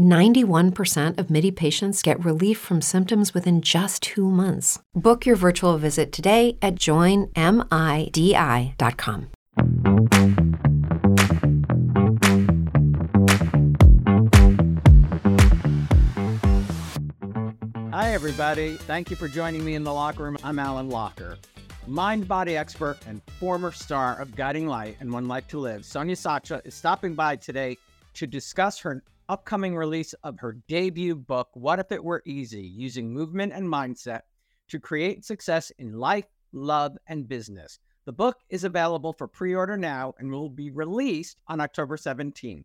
91% of MIDI patients get relief from symptoms within just two months. Book your virtual visit today at joinmidi.com. Hi, everybody. Thank you for joining me in the locker room. I'm Alan Locher. Mind body expert and former star of Guiding Light and One Life to Live, Sonia Satra is stopping by today to discuss her upcoming release of her debut book, What If It Were Easy Using Movement and Mindset to Create Success in Life, Love, and Business. The book is available for pre order now and will be released on October 17th.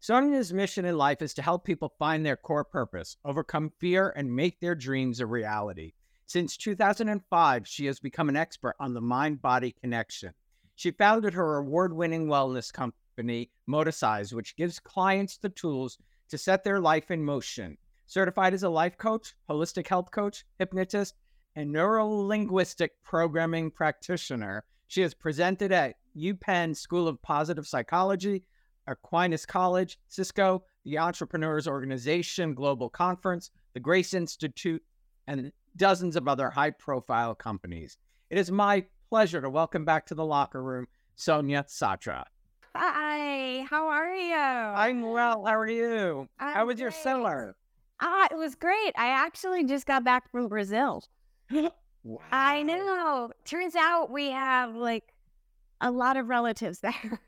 Sonia's mission in life is to help people find their core purpose, overcome fear, and make their dreams a reality. Since 2005, she has become an expert on the mind body connection. She founded her award winning wellness company, Moticise, which gives clients the tools to set their life in motion. Certified as a life coach, holistic health coach, hypnotist, and neurolinguistic programming practitioner, she has presented at UPenn School of Positive Psychology, Aquinas College, Cisco, the Entrepreneurs Organization Global Conference, the Grace Institute, and dozens of other high profile companies. It is my pleasure to welcome back to the locker room Sonia Satra. Hi, how are you? I'm well. How are you? I'm how was your great. summer? Ah, it was great. I actually just got back from Brazil. wow. I know. Turns out we have like a lot of relatives there.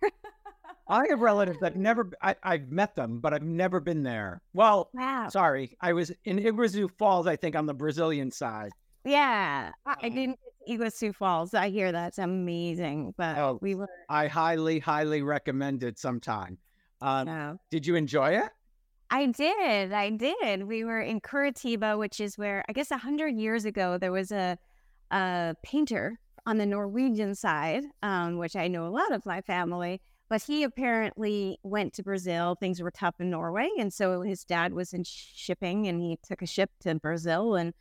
I have relatives that never, I, I've met them, but I've never been there. Well, wow. sorry. I was in Iguazu Falls, I think, on the Brazilian side. Yeah. I I didn't Iguazu Falls. I hear that's amazing, but Oh, we were. I highly, highly recommend it sometime. Um. Did you enjoy it? I did. I did. We were in Curitiba, which is where I guess a hundred years ago there was a a painter on the Norwegian side, um, which I know a lot of my family. But he apparently went to Brazil. Things were tough in Norway, and so his dad was in shipping, and he took a ship to Brazil, and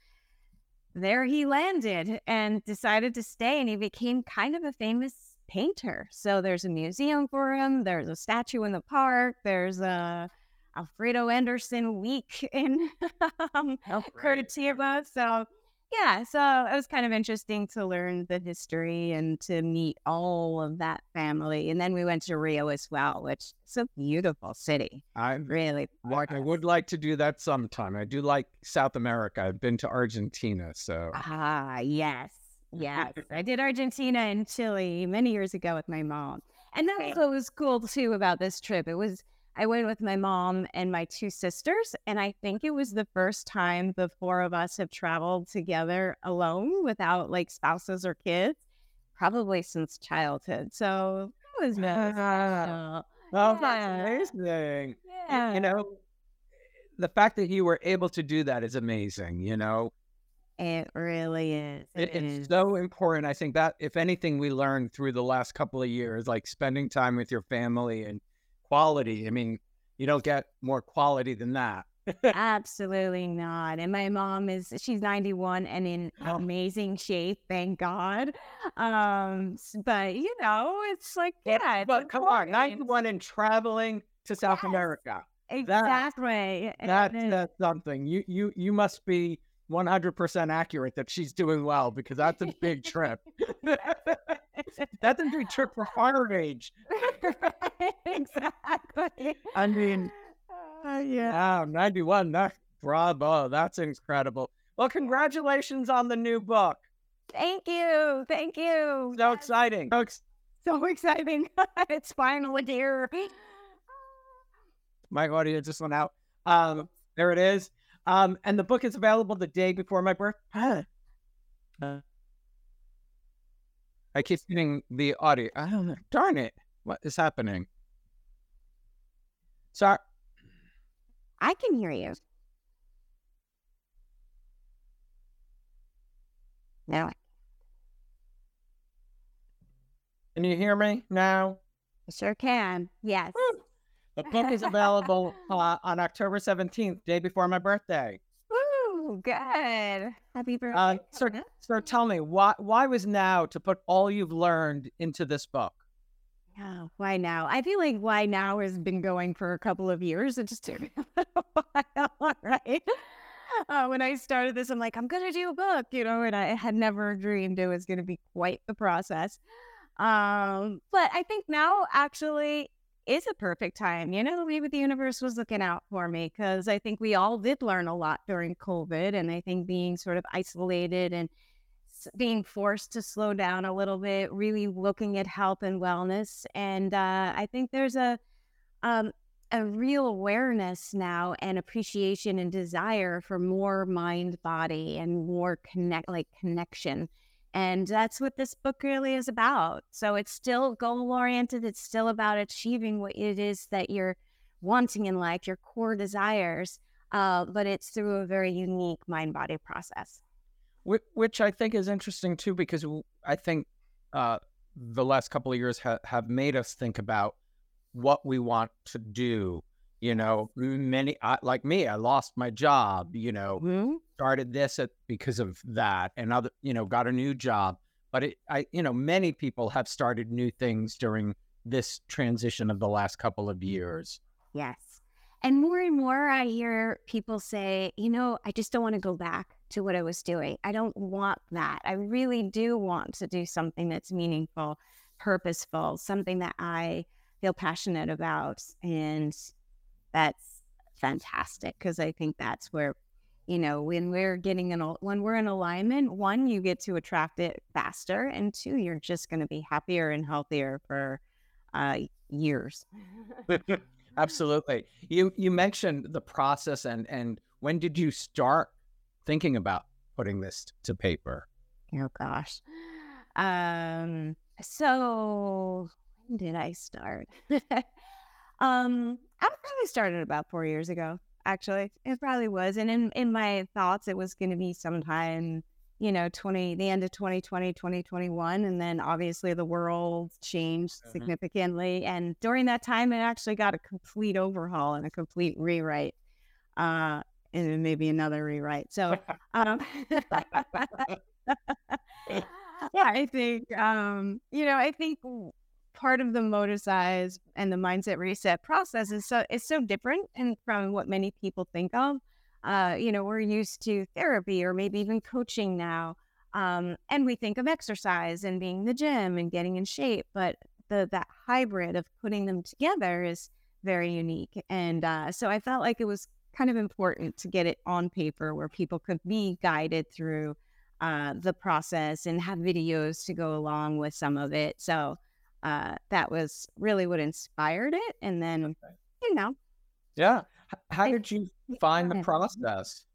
there he landed and decided to stay, and he became kind of a famous painter. So there's a museum for him. There's a statue in the park. There's a Alfredo Andersen week in um, Curitiba. So yeah, so it was kind of interesting to learn the history and to meet all of that family. And then we went to Rio as well, which is a beautiful city. I, Really I. I would like to do that sometime. I do like South America. I've been to Argentina, so Ah, yes. Yes. I did Argentina and Chile many years ago with my mom. And that's what was cool too about this trip. It was I went with my mom and my two sisters, and I think it was the first time the four of us have traveled together alone without like spouses or kids, probably since childhood. So it was really special. oh, Yeah. amazing. Yeah. You know, the fact that you were able to do that is amazing. You know, it really is. it, It it's so important. I think that if anything we learned through the last couple of years, like spending time with your family and quality. I mean, you don't get more quality than that. Absolutely not. And my mom is she's 91 and in Oh. amazing shape, thank God. Um but you know, it's like yeah, but come on, 91 and traveling to South Yes. America. Exactly. And That's, that's something. You you you must be 100% accurate that she's doing well because that's a big trip. that's a big trip for our age. exactly. I mean, Uh, yeah. wow, 91. That bravo. That's incredible. Well, congratulations on the new book. Thank you. Thank you. So Yes, exciting. So ex- So exciting. it's finally here. my audio just went out. Um, there it is. Um, and the book is available the day before my birthday. Uh, I keep getting the audio. I don't know. Darn it. What is happening? Sorry. I can hear you. No. Can you hear me now? I Sure can. Yes. The book is available uh, on October 17th, day before my birthday. Woo, good. Happy birthday. Uh, sir, sir, tell me, why, why was now to put all you've learned into this book? Oh, why now? I feel like why now has been going for a couple of years. It just took me a while, right? Uh, when I started this, I'm like, I'm going to do a book, you know, and I had never dreamed it was going to be quite the process. Um, but I think now actually is a perfect time. You know, maybe the universe was looking out for me because I think we all did learn a lot during COVID. And I think being sort of isolated and being forced to slow down a little bit, really looking at health and wellness. And uh, I think there's a, um, a real awareness now and appreciation and desire for more mind body and more connect like connection and that's what this book really is about. So it's still goal oriented. It's still about achieving what it is that you're wanting in life, your core desires, uh, but it's through a very unique mind body process. Which, I think is interesting too, because I think uh, the last couple of years ha- have made us think about what we want to do you know many I, like me i lost my job you know mm-hmm. started this at, because of that and other you know got a new job. But it, i you know many people have started new things during this transition of the last couple of years. Yes. And more and more i hear people say you know i just don't want to go back to what i was doing. I don't want that. I really do want to do something that's meaningful purposeful something that i feel passionate about and that's fantastic because I think that's where, you know, when we're getting in, when we're in alignment, one, you get to attract it faster, and two, you're just going to be happier and healthier for uh, years. Absolutely. You you mentioned the process, and and when did you start thinking about putting this to paper? Oh gosh. Um. So when did I start? um I probably started about four years ago. Actually, it probably was. And in in my thoughts, it was going to be sometime, you know, twenty the end of 2020, 2021, and then obviously the world changed mm-hmm. significantly. And during that time, it actually got a complete overhaul and a complete rewrite. Uh, and maybe another rewrite. So, um, yeah, I think, um, you know, I think part of the Moticise and the mindset reset process is so it's so different and from what many people think of. Uh, you know, we're used to therapy or maybe even coaching now. Um, and we think of exercise and being in the gym and getting in shape, but the that hybrid of putting them together is very unique. And uh, so I felt like it was kind of important to get it on paper where people could be guided through uh, the process and have videos to go along with some of it. So uh, that was really what inspired it. And then, okay. you know. Yeah. How did you find the process?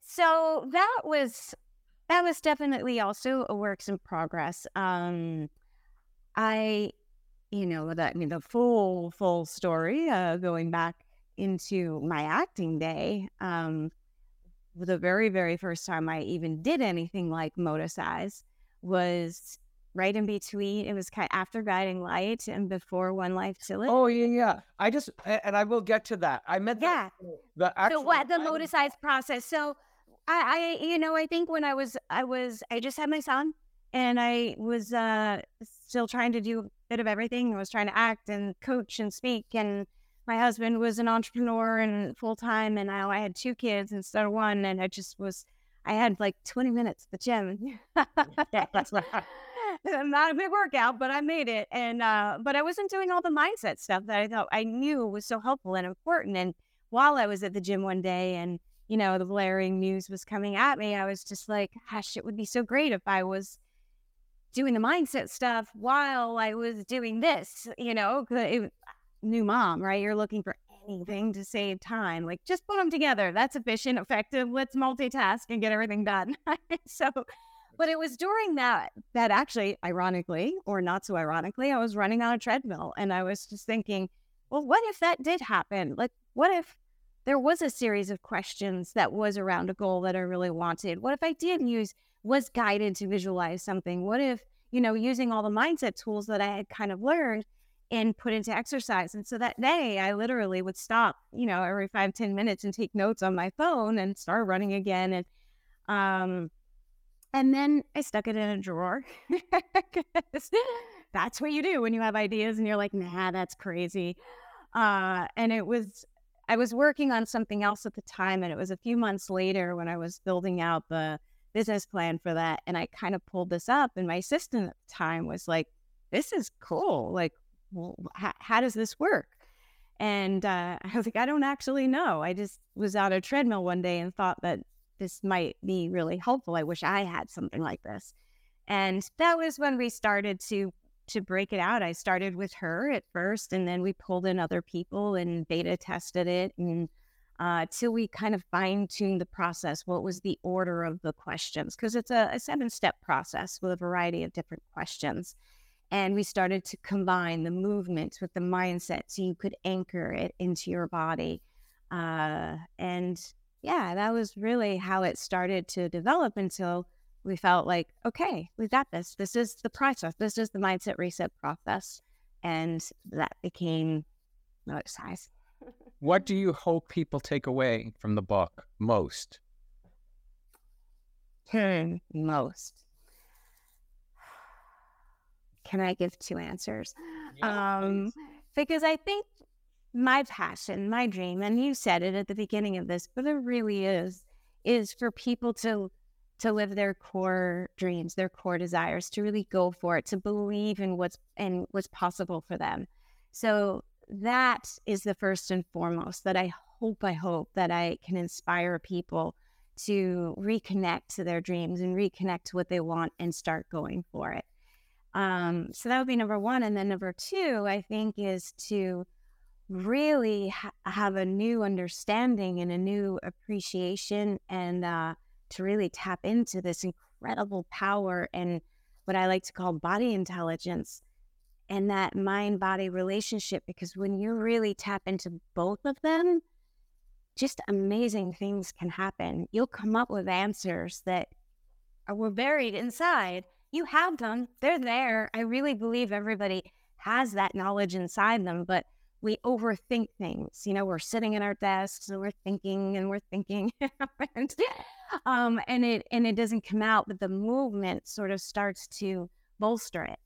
So that was that was definitely also a works in progress. Um, I, you know, that I mean the full full story uh, going back into my acting day. Um, the very very first time I even did anything like Moticise was right in between. It was kind of after Guiding Light and before One Life to Live. Oh yeah, yeah. I just and I will get to that. I meant yeah. The, the actual so what the Moticise process. So I, I, you know, I think when I was, I was, I just had my son, and I was uh still trying to do a bit of everything. I was trying to act and coach and speak, and my husband was an entrepreneur and full time, and now I had two kids instead of one, and I just was. I had like 20 minutes at the gym. not a big workout, but I made it. And uh, but I wasn't doing all the mindset stuff that I thought I knew was so helpful and important. And while I was at the gym one day and you know the blaring news was coming at me, I was just like, gosh, it would be so great if I was doing the mindset stuff while I was doing this, you know, it, new mom, right? You're looking for anything to save time. Like just put them together. That's efficient, effective. Let's multitask and get everything done. so but it was during that that actually, ironically or not so ironically, I was running on a treadmill and I was just thinking, well, what if that did happen? Like, what if there was a series of questions that was around a goal that I really wanted? What if I did use was guided to visualize something? What if you know, using all the mindset tools that I had kind of learned and put into exercise. And so that day I literally would stop, you know, every five ten minutes and take notes on my phone and start running again. And um and then I stuck it in a drawer. that's what you do when you have ideas and you're like, nah, that's crazy. Uh, and it was, I was working on something else at the time. And it was a few months later when I was building out the business plan for that. And I kind of pulled this up. And my assistant at the time was like, this is cool. Like, well, how, how does this work? And uh, I was like, I don't actually know. I just was on a treadmill one day and thought that this might be really helpful. I wish I had something like this. And that was when we started to to break it out. I started with her at first, and then we pulled in other people and beta tested it, and uh, till we kind of fine tuned the process. What was the order of the questions? Because it's a, a seven step process with a variety of different questions. And we started to combine the movements with the mindset so you could anchor it into your body. Uh, and yeah, that was really how it started to develop until we felt like, okay, we got this. This is the process. This is the mindset reset process. And that became Moticise. what do you hope people take away from the book most? Hmm, most. Can I give two answers? Yeah, um, because I think my passion, my dream, and you said it at the beginning of this, but it really is, is for people to to live their core dreams, their core desires, to really go for it, to believe in what's and what's possible for them. So that is the first and foremost that I hope I hope that I can inspire people to reconnect to their dreams and reconnect to what they want and start going for it. Um, so that would be number one. And then number two, I think, is to really ha- have a new understanding and a new appreciation and uh, to really tap into this incredible power and what I like to call body intelligence and that mind body relationship. Because when you really tap into both of them, just amazing things can happen. You'll come up with answers that are, were buried inside. You have them, they're there. I really believe everybody has that knowledge inside them, but we overthink things. You know, we're sitting at our desks and we're thinking and we're thinking, and, um, and it and it doesn't come out, but the movement sort of starts to bolster it.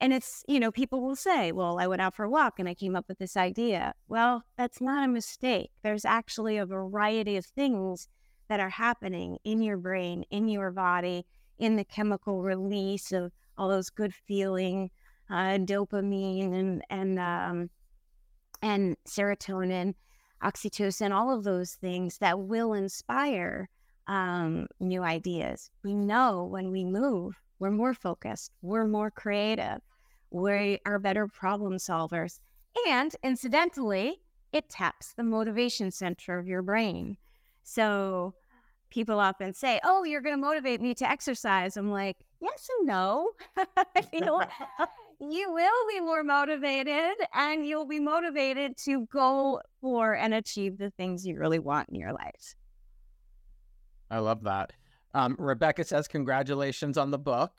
And it's, you know, people will say, well, I went out for a walk and I came up with this idea. Well, that's not a mistake. There's actually a variety of things that are happening in your brain, in your body, in the chemical release of all those good feeling, uh, dopamine and, and, um, and serotonin, oxytocin, all of those things that will inspire um, new ideas. We know when we move, we're more focused, we're more creative, we are better problem solvers. And incidentally, it taps the motivation center of your brain. So people often say, Oh, you're going to motivate me to exercise. I'm like, Yes and no. you know, you will be more motivated and you'll be motivated to go for and achieve the things you really want in your life. I love that. Um, Rebecca says, Congratulations on the book.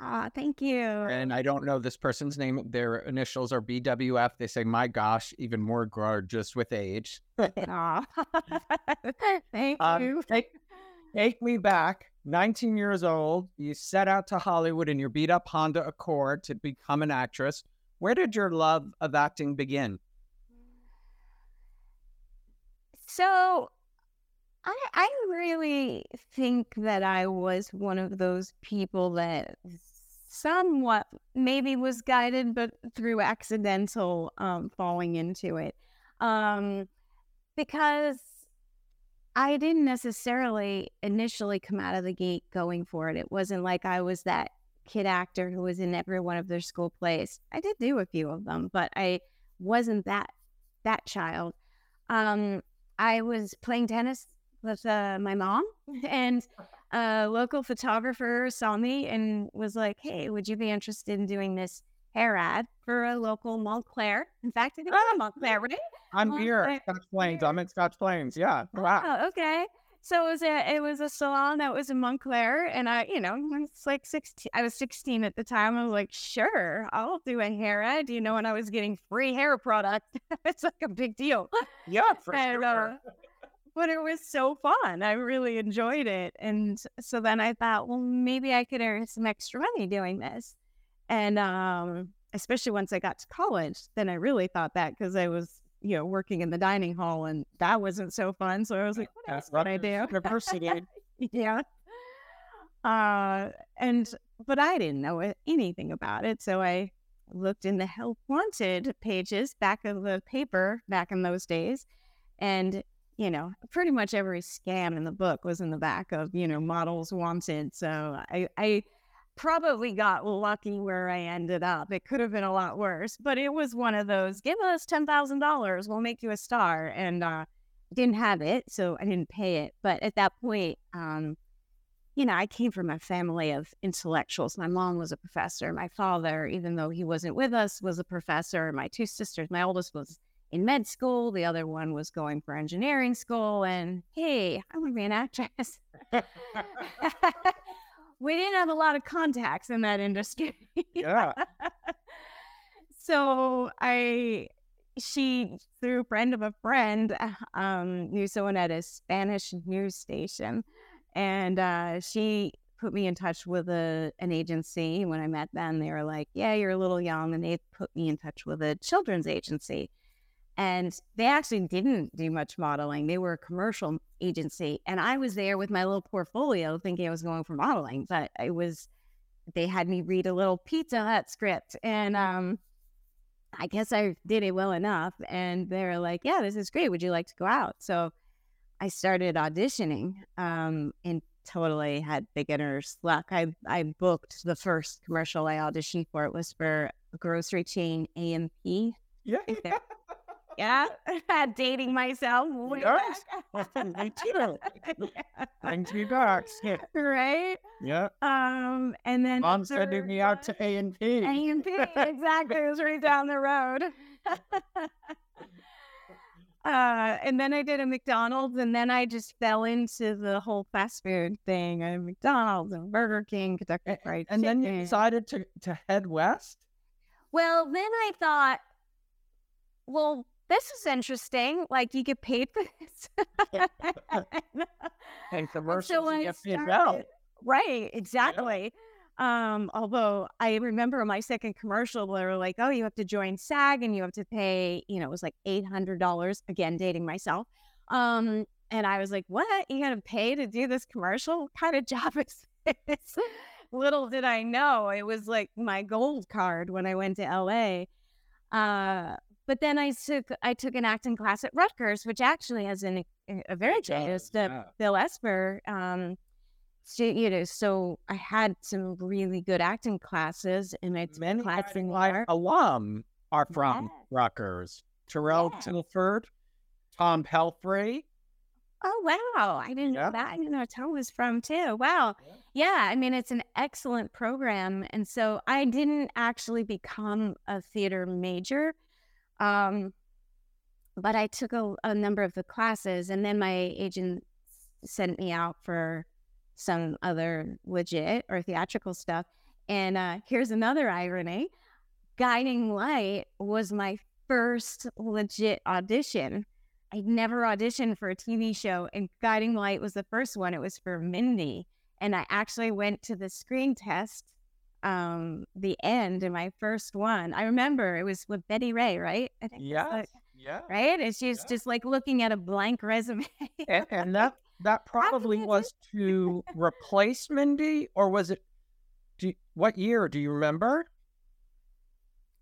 Ah, thank you. And I don't know this person's name. Their initials are BWF. They say, My gosh, even more gorgeous with age. Aw. thank um, you. Take, take me back 19 years old, you set out to Hollywood in your beat up Honda Accord to become an actress. Where did your love of acting begin? So, I, I really think that I was one of those people that somewhat maybe was guided, but through accidental um, falling into it. Um, because I didn't necessarily initially come out of the gate going for it. It wasn't like I was that kid actor who was in every one of their school plays. I did do a few of them, but I wasn't that that child. Um, I was playing tennis with uh, my mom, and a local photographer saw me and was like, "Hey, would you be interested in doing this hair ad for a local Montclair. In fact, I think I'm Montclair, right? I'm here, Scotch Plains. I'm in Scotch Plains. Yeah. Wow. Oh, okay. So it was a it was a salon that was in Montclair, and I, you know, it's like sixteen. I was sixteen at the time. I was like, sure, I'll do a hair ad. You know, and I was getting free hair product. it's like a big deal. Yeah, for And, sure. uh, but it was so fun. I really enjoyed it. And so then I thought, well, maybe I could earn some extra money doing this. And um, especially once I got to college, then I really thought that because I was, you know, working in the dining hall and that wasn't so fun. So I was like, what At else can I do? University. yeah. Uh, and but I didn't know anything about it, so I looked in the help wanted pages back of the paper back in those days, and you know, pretty much every scam in the book was in the back of you know models wanted. So I I probably got lucky where I ended up. It could have been a lot worse, but it was one of those give us ten thousand dollars, we'll make you a star, and uh, didn't have it, so I didn't pay it. But at that point, um, you know, I came from a family of intellectuals. My mom was a professor. My father, even though he wasn't with us, was a professor. My two sisters, my oldest was in med school. The other one was going for engineering school. And hey, I want to be an actress. we didn't have a lot of contacts in that industry. yeah. so I, she, through a friend of a friend, um, knew someone at a Spanish news station, and uh, she put me in touch with a an agency. When I met them, they were like, "Yeah, you're a little young," and they put me in touch with a children's agency. And they actually didn't do much modeling. They were a commercial agency, and I was there with my little portfolio, thinking I was going for modeling, but I was. They had me read a little Pizza Hut script, and um, I guess I did it well enough. And they were like, "Yeah, this is great. Would you like to go out?" So I started auditioning, um, and totally had beginner's luck. I I booked the first commercial I auditioned for. It was for a grocery chain A&P. Yeah. Yeah, dating myself. Yes. Me too. Yeah. Brings me back. Right? yeah. Um, and then the sending me out to A and P. A&P, exactly. It was right down the road. uh, and then I did a McDonald's, and then I just fell into the whole fast food thing. I McDonald's and Burger King, Kentucky Fried And then you decided to, to head west? Well, then I thought, well, this is interesting. Like you get paid for this. And commercials I you get paid well. Right, exactly. Um, although I remember my second commercial, they were like, "Oh, you have to join SAG and you have to pay," you know, it was like eight hundred dollars. Again, dating myself. Um, and I was like, "What? You got to pay to do this commercial? What kind of job is this?" Little did I know it was like my gold card when I went to LA. Uh, but then I took I took an acting class at Rutgers, which actually has an, a very famous yeah. Bill Esper. Um, so, you know, so I had some really good acting classes, and I Many class Guiding in Light alum are from Yes. Rutgers. Terrell Yeah. Tilford, Tom Pelphrey. Oh wow, I didn't Yeah. know that. I didn't know Tom was from too. Wow, yeah. I mean, it's an excellent program, and so I didn't actually become a theater major, um, but I took a, a number of the classes, and then my agent sent me out for some other legit or theatrical stuff. And uh, here's another irony: Guiding Light was my first legit audition. I'd never auditioned for a TV show, and Guiding Light was the first one. It was for Mindy, and I actually went to the screen test, um, the end, in my first one. I remember it was with Betty Rea, right? I think Yes. the- Yeah. right? And she's Yeah. just like looking at a blank resume. And, and that that probably was to replace Mindy, or was it? Do you- what year do you remember?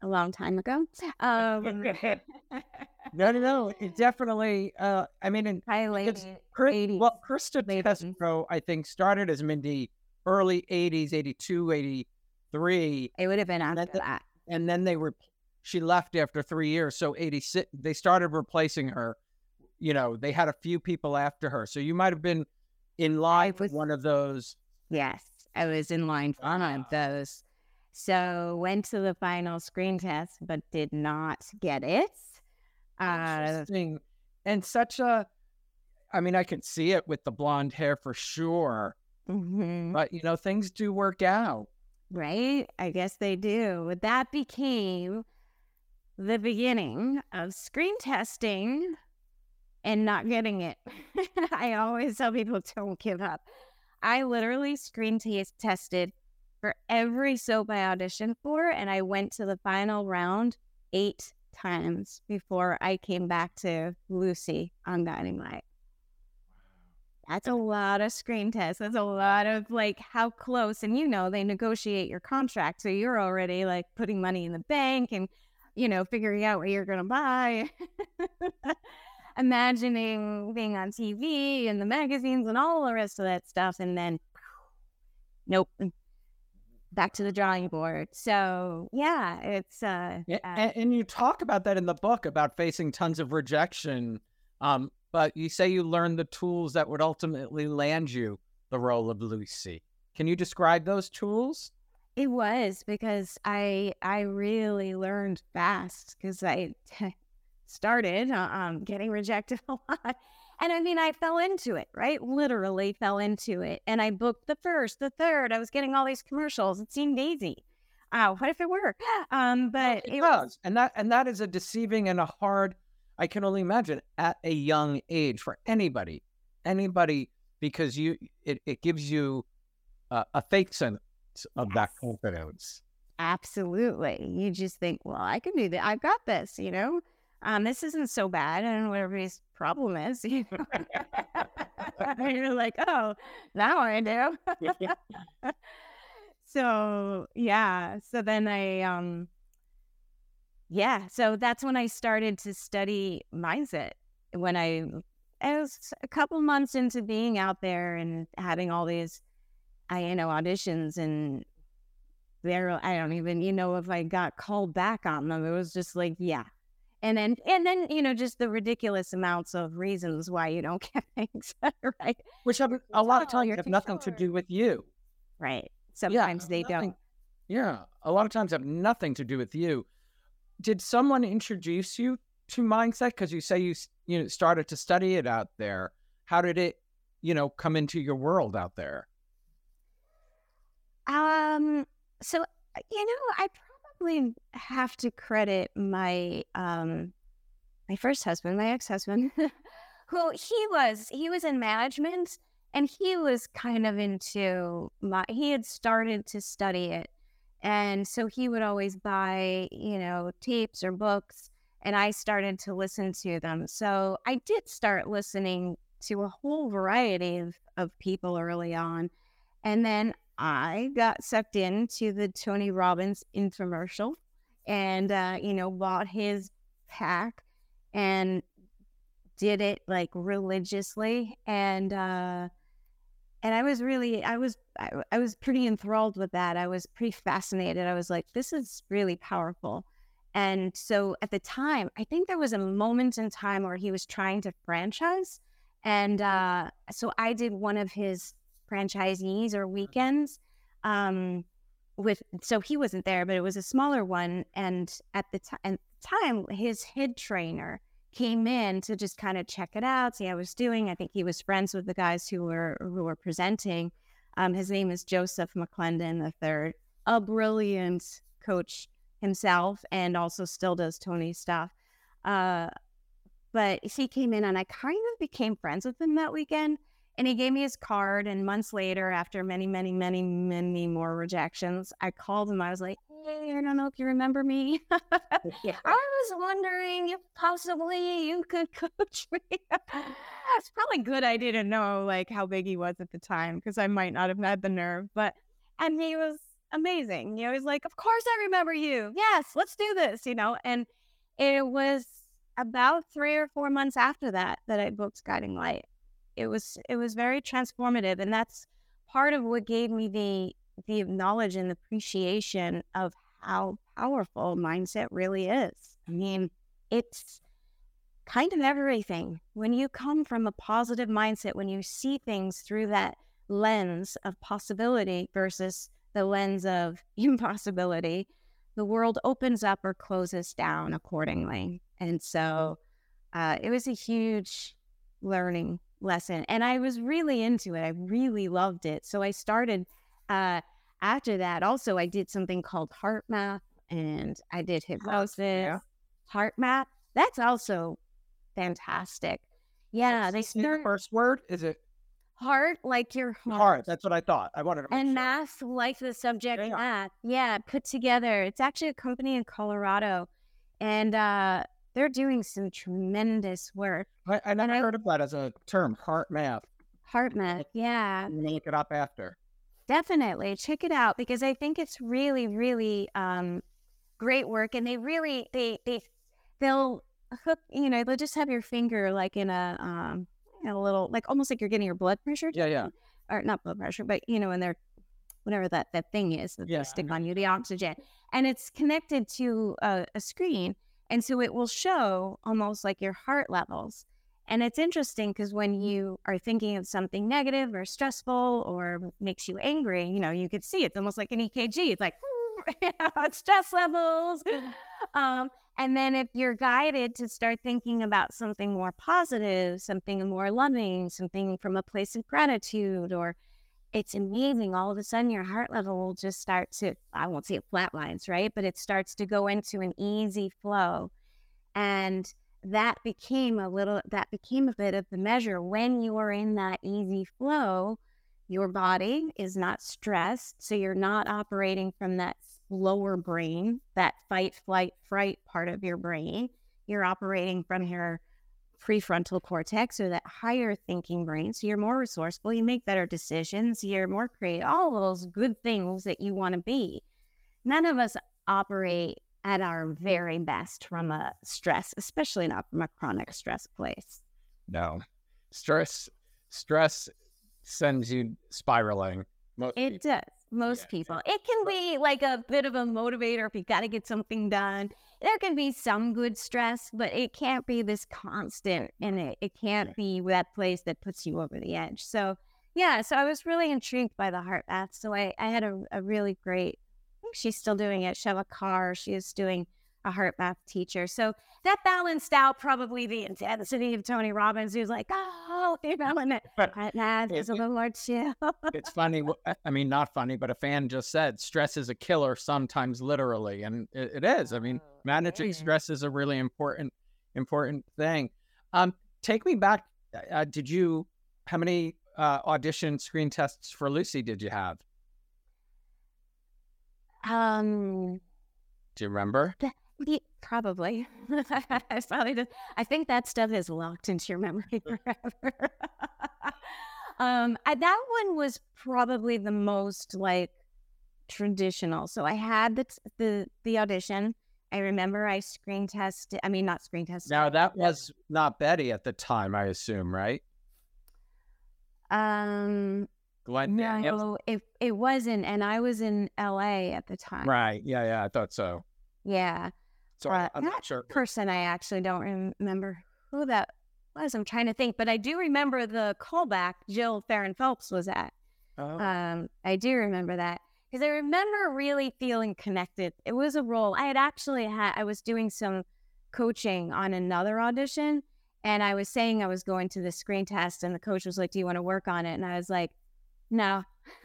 a long time ago. Um, No, no, no. It definitely. Uh, I mean, in, probably It's late Chris, 80s, well, Krista late 80s. Tesreau, I think, started as Mindy early '80s, '82, '83, It would have been after the- that. and then they were. She left after three years, so '86. They started replacing her. You know, they had a few people after her, so you might have been in line with was- one of those. Yes, I was in line for one of those. So went to the final screen test, but did not get it. Uh, Interesting. And such a, I mean, I can see it with the blonde hair for sure. Mhm. But, you know, things do work out. Right? I guess they do. That became the beginning of screen testing and not getting it. I always tell people don't give up. I literally screen test tested for every soap I auditioned for, and I went to the final round eight times before I came back to Lucy on Guiding Light. That's a lot of screen tests. That's a lot of like how close, and you know, they negotiate your contract. So you're already like putting money in the bank and, you know, figuring out what you're going to buy. Imagining being on TV and the magazines and all the rest of that stuff. And then, nope, back to the drawing board. So yeah, it's, uh, Yeah, uh, and, and you talk about that in the book about facing tons of rejection. Um, but you say you learned the tools that would ultimately land you the role of Lucy. Can you describe those tools? It was because I I really learned fast because I started uh, um, getting rejected a lot. And I mean, I fell into it, right? Literally fell into it. And I booked the first, the third. I was getting all these commercials. It seemed easy. Oh, what if it were? Um, but It it was does, and that and that is a deceiving and a hard. I can only imagine at a young age for anybody, anybody, because you it, it gives you uh, a fake sense of that confidence. Absolutely. You just think, well, I can do that. I've got this, you know? Um, this isn't so bad. I don't know what everybody's problem is. You know? And You're like, oh, now I do. so yeah. So then I um yeah, so that's when I started to study mindset. When I mm. I was a couple months into being out there and having all these I you know auditions and there I don't even you know if I got called back on them. It was just like, yeah. And then and then, you know, just the ridiculous amounts of reasons why you don't get things right. Which have, a lot of times have nothing to do with you. Right. Yeah, Sometimes they nothing- don't. Yeah, a lot of times have nothing to do with you. Did someone introduce you to mindset? Because you say you you know started to study it out there. How did it, you know, come into your world out there? Um so uh, you know, I probably have to credit my um my first husband, my ex-husband, who he was he was in management and he was kind of into my he had started to study it. And so he would always buy, you know, tapes or books and I started to listen to them. So I did start listening to a whole variety of, of people early on. And then I got sucked into the Tony Robbins infomercial and, uh, you know, bought his pack and did it like religiously. And, uh, and I was really, I was, I, I was pretty enthralled with that. I was pretty fascinated. I was like, this is really powerful. And so at the time, I think there was a moment in time where he was trying to franchise. And uh, so I did one of his franchisees or weekends um, with, so he wasn't there, but it was a smaller one. And at the, ti- at the time, his head trainer came in to just kind of check it out, see how I was doing. I think he was friends with the guys who were who were presenting. Um, his name is Joseph McClendon III, a brilliant coach himself, and also still does Tony stuff. Uh, but he came in, and I kind of became friends with him that weekend. And he gave me his card. And months later, after many, many, many, many more rejections, I called him. I was like, "Hey, I don't know if you remember me." I was wondering if possibly you could coach me. it's probably good I didn't know like how big he was at the time because I might not have had the nerve. But and he was amazing. You know, he's like, "Of course I remember you. Yes, let's do this." You know, and it was about three or four months after that that I booked Guiding Light. It was it was very transformative, and that's part of what gave me the the knowledge and appreciation of how powerful mindset really is. I mean, it's kind of everything. When you come from a positive mindset, when you see things through that lens of possibility versus the lens of impossibility, the world opens up or closes down accordingly. And so uh, it was a huge learning lesson. And I was really into it. I really loved it. So I started uh, after that. Also, I did something called heart math and I did hypnosis, yeah. HeartMath. That's also fantastic. Yeah, they What's the first word is it heart like your heart. heart? That's what I thought. I wanted to and sure. math like the subject yeah. math yeah put together it's actually a company in colorado and uh they're doing some tremendous work I, I never I- heard of that as a term, heart math. heart math yeah look it up after. definitely check it out because i think it's really really um great work and they really they they they'll hook you know they'll just have your finger like in a um in a little like almost like you're getting your blood pressure Yeah, yeah. or not blood pressure, but you know, and they're whatever that that thing is that Yeah, they stick on you, the oxygen, and it's connected to a, a screen, and so it will show almost like your heart levels. And it's interesting because when you are thinking of something negative or stressful or makes you angry, you know, you could see it's almost like an EKG. It's like stress levels. Um, and then if you're guided to start thinking about something more positive, something more loving, something from a place of gratitude, or it's amazing. All of a sudden, your heart level will just start to, I won't say it flatlines, right? But it starts to go into an easy flow. And that became a little, that became a bit of the measure. When you are in that easy flow, your body is not stressed. So you're not operating from that lower brain, that fight, flight, fright part of your brain. You're operating from your prefrontal cortex or that higher thinking brain. So you're more resourceful, you make better decisions, you're more creative, all those good things that you want to be. None of us operate at our very best from a stress, especially not from a chronic stress place. No. Stress stress sends you spiraling. Most It people. does. Most Yeah, people. It can be like a bit of a motivator if you got to get something done. There can be some good stress, but it can't be this constant and it, it can't Yeah. be that place that puts you over the edge. So, yeah, so I was really intrigued by the heart math. So I, I had a, a really great, I think she's still doing it. Sheva Carr, she is doing a heart math teacher. So that balanced out probably the intensity of Tony Robbins, who's like, oh, and it, heart math is a little more chill. it's funny. I- mean, not funny, but a fan just said stress is a killer, sometimes literally, and it, it is. I mean, Oh, managing yeah. stress is a really important, important thing. Um, take me back. Uh, did you? How many uh, audition screen tests for Lucy did you have? Um, Do you remember? Probably. I probably just, I think that stuff is locked into your memory forever. um, I, that one was probably the most like traditional. So I had the t- the the audition. I remember I screen tested. I mean, not screen tested. Now that was not Betty at the time, I assume, right? Um, Glenn. No, it it wasn't, and I was in L.A. at the time. Right. Yeah. Yeah. I thought so. Yeah. So Uh, I'm not that sure. person I actually don't remember who that was. I'm trying to think, but I do remember the callback Jill Farren Phelps was at. Oh. Um, I do remember that because I remember really feeling connected. It was a role I had actually had. I was doing some coaching on another audition, and I was saying I was going to the screen test, and the coach was like, "Do you want to work on it?" And I was like, "No."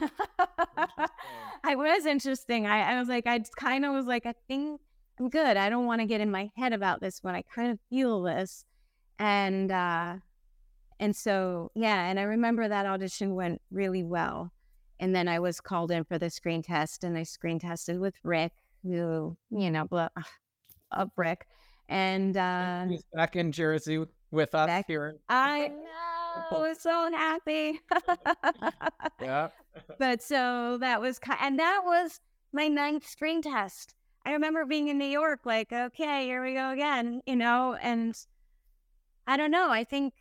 I was interesting. I, I was like, I kind of was like, I think I'm good. I don't want to get in my head about this one. I kind of feel this. And uh and so yeah, and I remember that audition went really well. And then I was called in for the screen test and I screen tested with Rick, who, you know, blah, up Rick. And uh He's back in Jersey with us Back- here. I know I was so happy. Yeah. but so that was and that was my ninth screen test i remember being in new york like okay here we go again you know and i don't know i think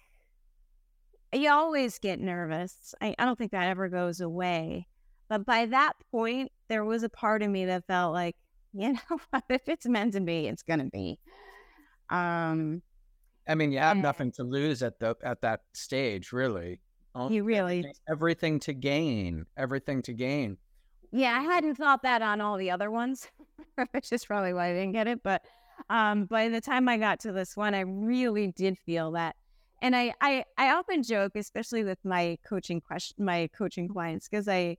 you always get nervous I, I don't think that ever goes away but by that point there was a part of me that felt like you know what, if it's meant to be it's gonna be um I mean, you have And- nothing to lose at the at that stage, really. You really everything to gain, everything to gain. Yeah, I hadn't thought that on all the other ones, which is probably why I didn't get it. But um, by the time I got to this one, I really did feel that and I, I I often joke, especially with my coaching question, my coaching clients, because I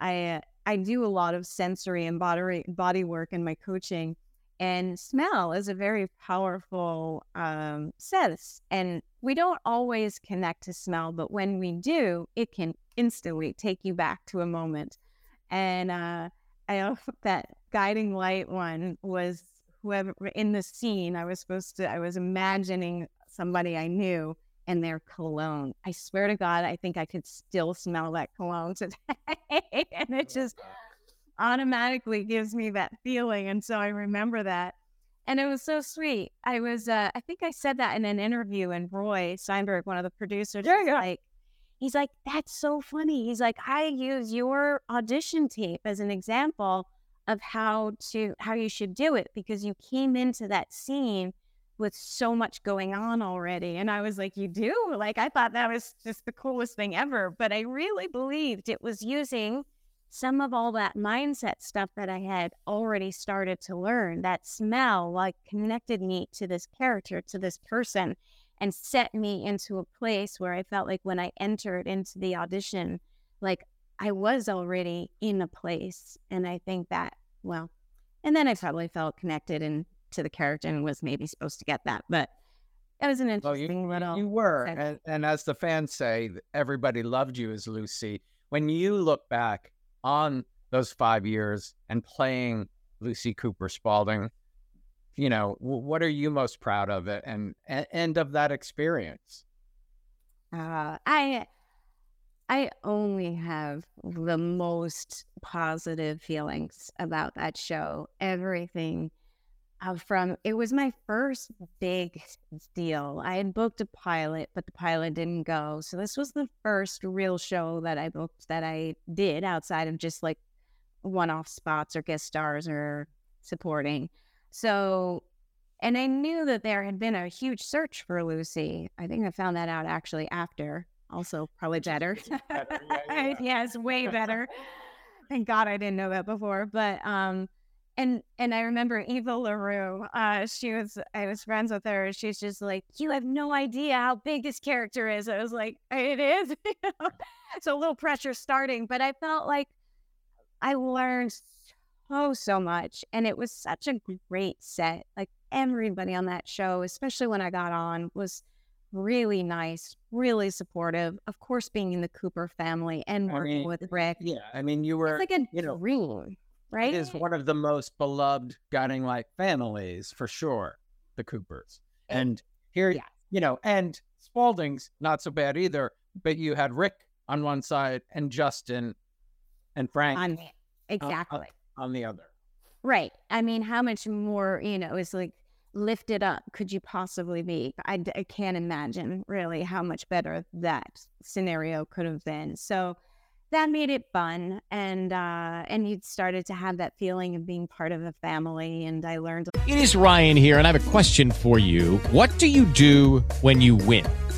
I I do a lot of sensory and body body work in my coaching, and smell is a very powerful um, sense. And we don't always connect to smell, but when we do, it can instantly take you back to a moment. And uh, I that guiding light one was whoever in the scene. I was supposed to. I was imagining somebody I knew and their cologne. I swear to God, I think I could still smell that cologne today. and it just automatically gives me that feeling. And so I remember that. And it was so sweet. I was, uh, I think I said that in an interview, and Roy Steinberg, one of the producers, yeah, yeah. like, he's like, that's so funny. He's like, I use your audition tape as an example of how to, how you should do it because you came into that scene with so much going on already. And I was like, You do? Like, I thought that was just the coolest thing ever. But I really believed it was using some of all that mindset stuff that I had already started to learn. That smell, like, connected me to this character, to this person, and set me into a place where I felt like when I entered into the audition, like I was already in a place. And I think that, well, and then I probably felt connected and to the character and was maybe supposed to get that. But it was an interesting well, you, little. You were, and, and, as the fans say, everybody loved you as Lucy. When you look back on those five years and playing Lucy Cooper Spaulding, you know, what are you most proud of it and, and of that experience? Uh, I I only have the most positive feelings about that show. Everything uh, from it was my first big deal. I had booked a pilot, but the pilot didn't go. So this was the first real show that I booked that I did outside of just like one-off spots or guest stars or supporting. So and I knew that there had been a huge search for Lucy. I think I found that out actually after. Also probably better. better. Yeah, yeah. yes, way better. Thank God I didn't know that before. But um and and I remember Eva LaRue, uh, she was I was friends with her. She's just like, you have no idea how big this character is. I was like, it is. so a little pressure starting, but I felt like I learned so so much, and it was such a great set. Like everybody on that show, especially when I got on, was really nice, really supportive. Of course, being in the Cooper family and working I mean, with Rick. Yeah, I mean, you were it's like a you know, dream right? It is one of the most beloved guiding light families for sure, the Coopers. And here, yeah. you know, and Spaulding's not so bad either, but you had Rick on one side and Justin and Frank on exactly on, on the other. Right. I mean, how much more, you know, is like lifted up could you possibly be? I, I can't imagine really how much better that scenario could have been. So, that made it fun and uh and you started to have that feeling of being part of a family and i learned it is ryan here and i have a question for you what do you do when you win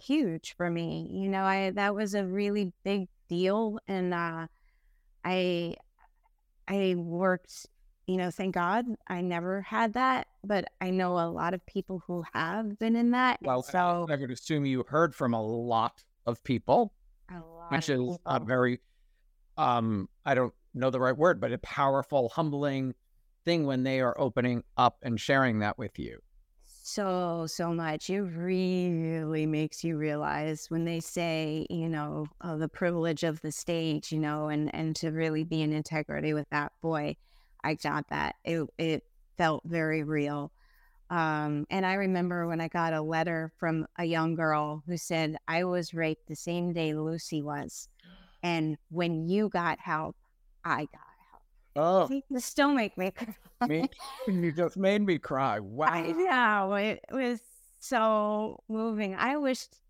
huge for me. You know, I that was a really big deal, and uh, I I worked. You know, thank God I never had that, but I know a lot of people who have been in that. Well, so I would assume you heard from a lot of people. A lot Actually, a very, um, I don't know the right word, but a powerful, humbling thing when they are opening up and sharing that with you so so much. It really makes you realize when they say, you know, uh, the privilege of the stage, you know, and and to really be in integrity with that. Boy, I got that. It it felt very real. Um, and I remember when I got a letter from a young girl who said, I was raped the same day Lucy was. And when you got help, I got. Oh, this still make me cry. me, you just made me cry. Wow. I know. It was so moving. I wished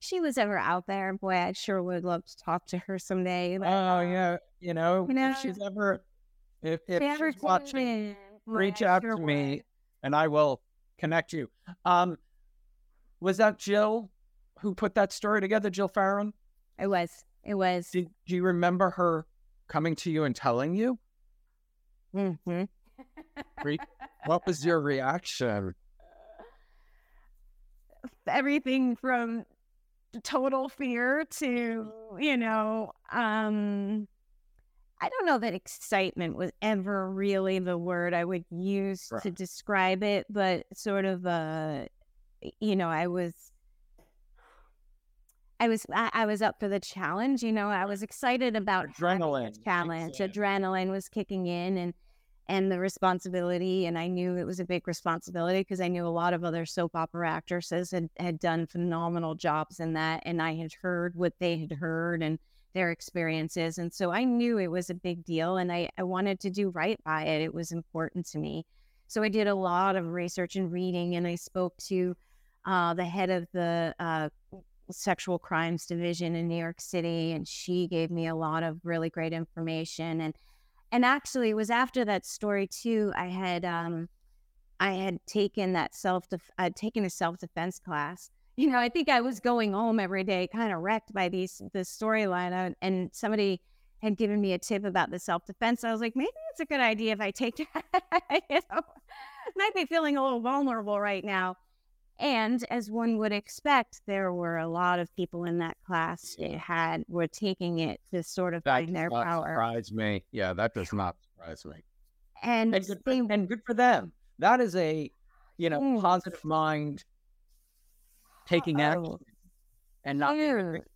she was ever out there. Boy, I sure would love to talk to her someday. but, Oh uh, yeah, you know, You know, if she's ever if if she's watching, in, reach out sure to me would. and I will connect you. Um, was that Jill who put that story together, Jill Farren? It was. It was. Did do you remember her coming to you and telling you? Mhm. What was your reaction? everything from total fear to you know um i don't know that excitement was ever really the word i would use to describe it but sort of uh you know i was i was i, was up for the challenge you know i was excited about the Adrenaline challenge in. adrenaline was kicking in and and the responsibility and i knew it was a big responsibility because i knew a lot of other soap opera actresses had, had done phenomenal jobs in that and i had heard what they had heard and their experiences and so i knew it was a big deal and i, I wanted to do right by it. It was important to me. So i did a lot of research and reading and i spoke to uh, the head of the uh, sexual crimes division in new york city and she gave me a lot of really great information and and actually it was after that story too i had um i had taken that self def- i'd taken a self-defense class. You know i think i was going home every day kind of wrecked by these this storyline uh, and somebody had given me a tip about the self-defense. I was like maybe it's a good idea if i take that you know? Might be feeling a little vulnerable right now and as one would expect there were a lot of people in that class that had were taking it to sort of That find their power surprise me. Yeah, that does not surprise me. and And good, they for, and good for them. That is a, you know, Mm. positive mind taking action Oh, and not being a huge. victim.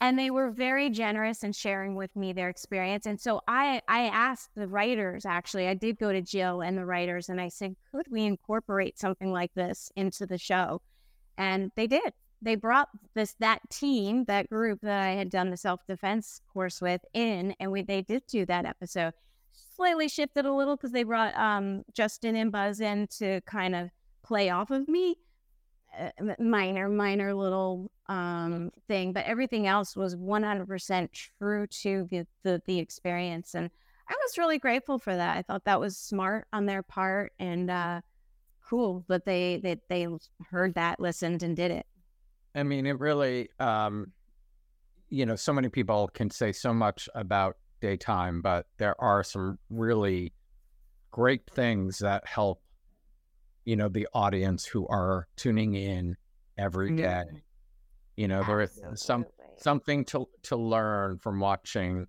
And they were very generous in sharing with me their experience and so i i asked the writers actually i did go to jill and the writers and i said could we incorporate something like this into the show? And they did. They brought this that team that group that i had done the self-defense course with in and we they did do that episode. Slightly shifted a little because they brought um justin and buzz in to kind of play off of me uh, minor, minor little um, thing, but everything else was 100% true to the, the the experience, and I was really grateful for that. I thought that was smart on their part and uh, cool that they that they heard that, listened, and did it. I mean, it really, um, you know, so many people can say so much about daytime, but there are some really great things that help, you know, the audience who are tuning in every day. Yeah. You know, there is some something to to learn from watching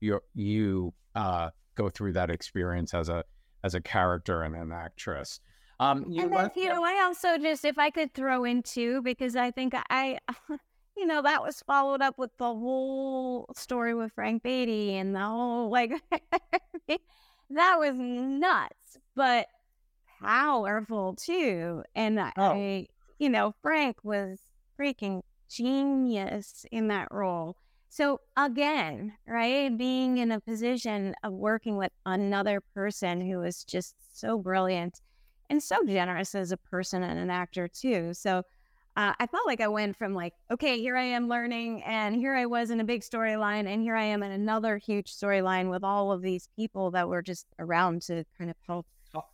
your you uh, go through that experience as a as a character and an actress. Um, you and then, left- you know, I also just, if I could throw in two, because I think I, you know, that was followed up with the whole story with Frank Beaty and the whole, like, that was nuts, but powerful too. And Oh. I, you know, Frank was freaking genius in that role. So again, right, being in a position of working with another person who is just so brilliant and so generous as a person and an actor too. So uh, I felt like I went from like, okay, here I am learning, and here I was in a big storyline, and here I am in another huge storyline with all of these people that were just around to kind of help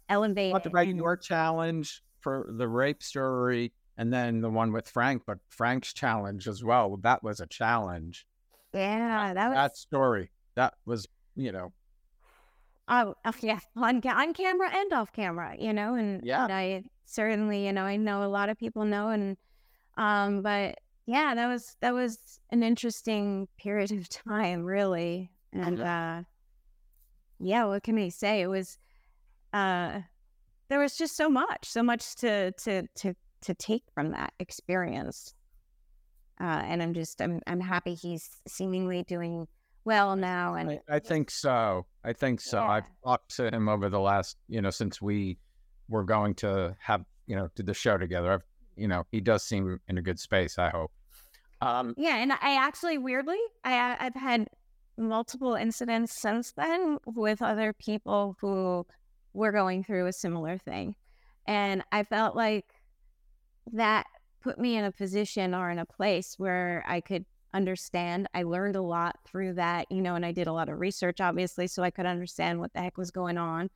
elevate. talked about your challenge for the rape story and then the one with Frank, but Frank's challenge as well. That was a challenge. yeah, that was That story, that was, you know, Oh, oh, yeah, on ca- on camera and off camera, you know, and, Yeah. and I certainly, you know, I know a lot of people know, and um, but yeah, that was that was an interesting period of time, really, and uh, yeah, what can I say? It was, uh, there was just so much, so much to to to to take from that experience. Uh, and I'm just I'm I'm happy he's seemingly doing well now. And I, I think so. I think so. Yeah. I've talked to him over the last, you know, since we were going to have, you know, do the show together. I've, you know, he does seem in a good space. I hope. Um, yeah, and I actually weirdly I I've had multiple incidents since then with other people who were going through a similar thing, and I felt like that put me in a position or in a place where I could understand. I learned a lot through that, you know, and I did a lot of research, obviously, so I could understand what the heck was going on.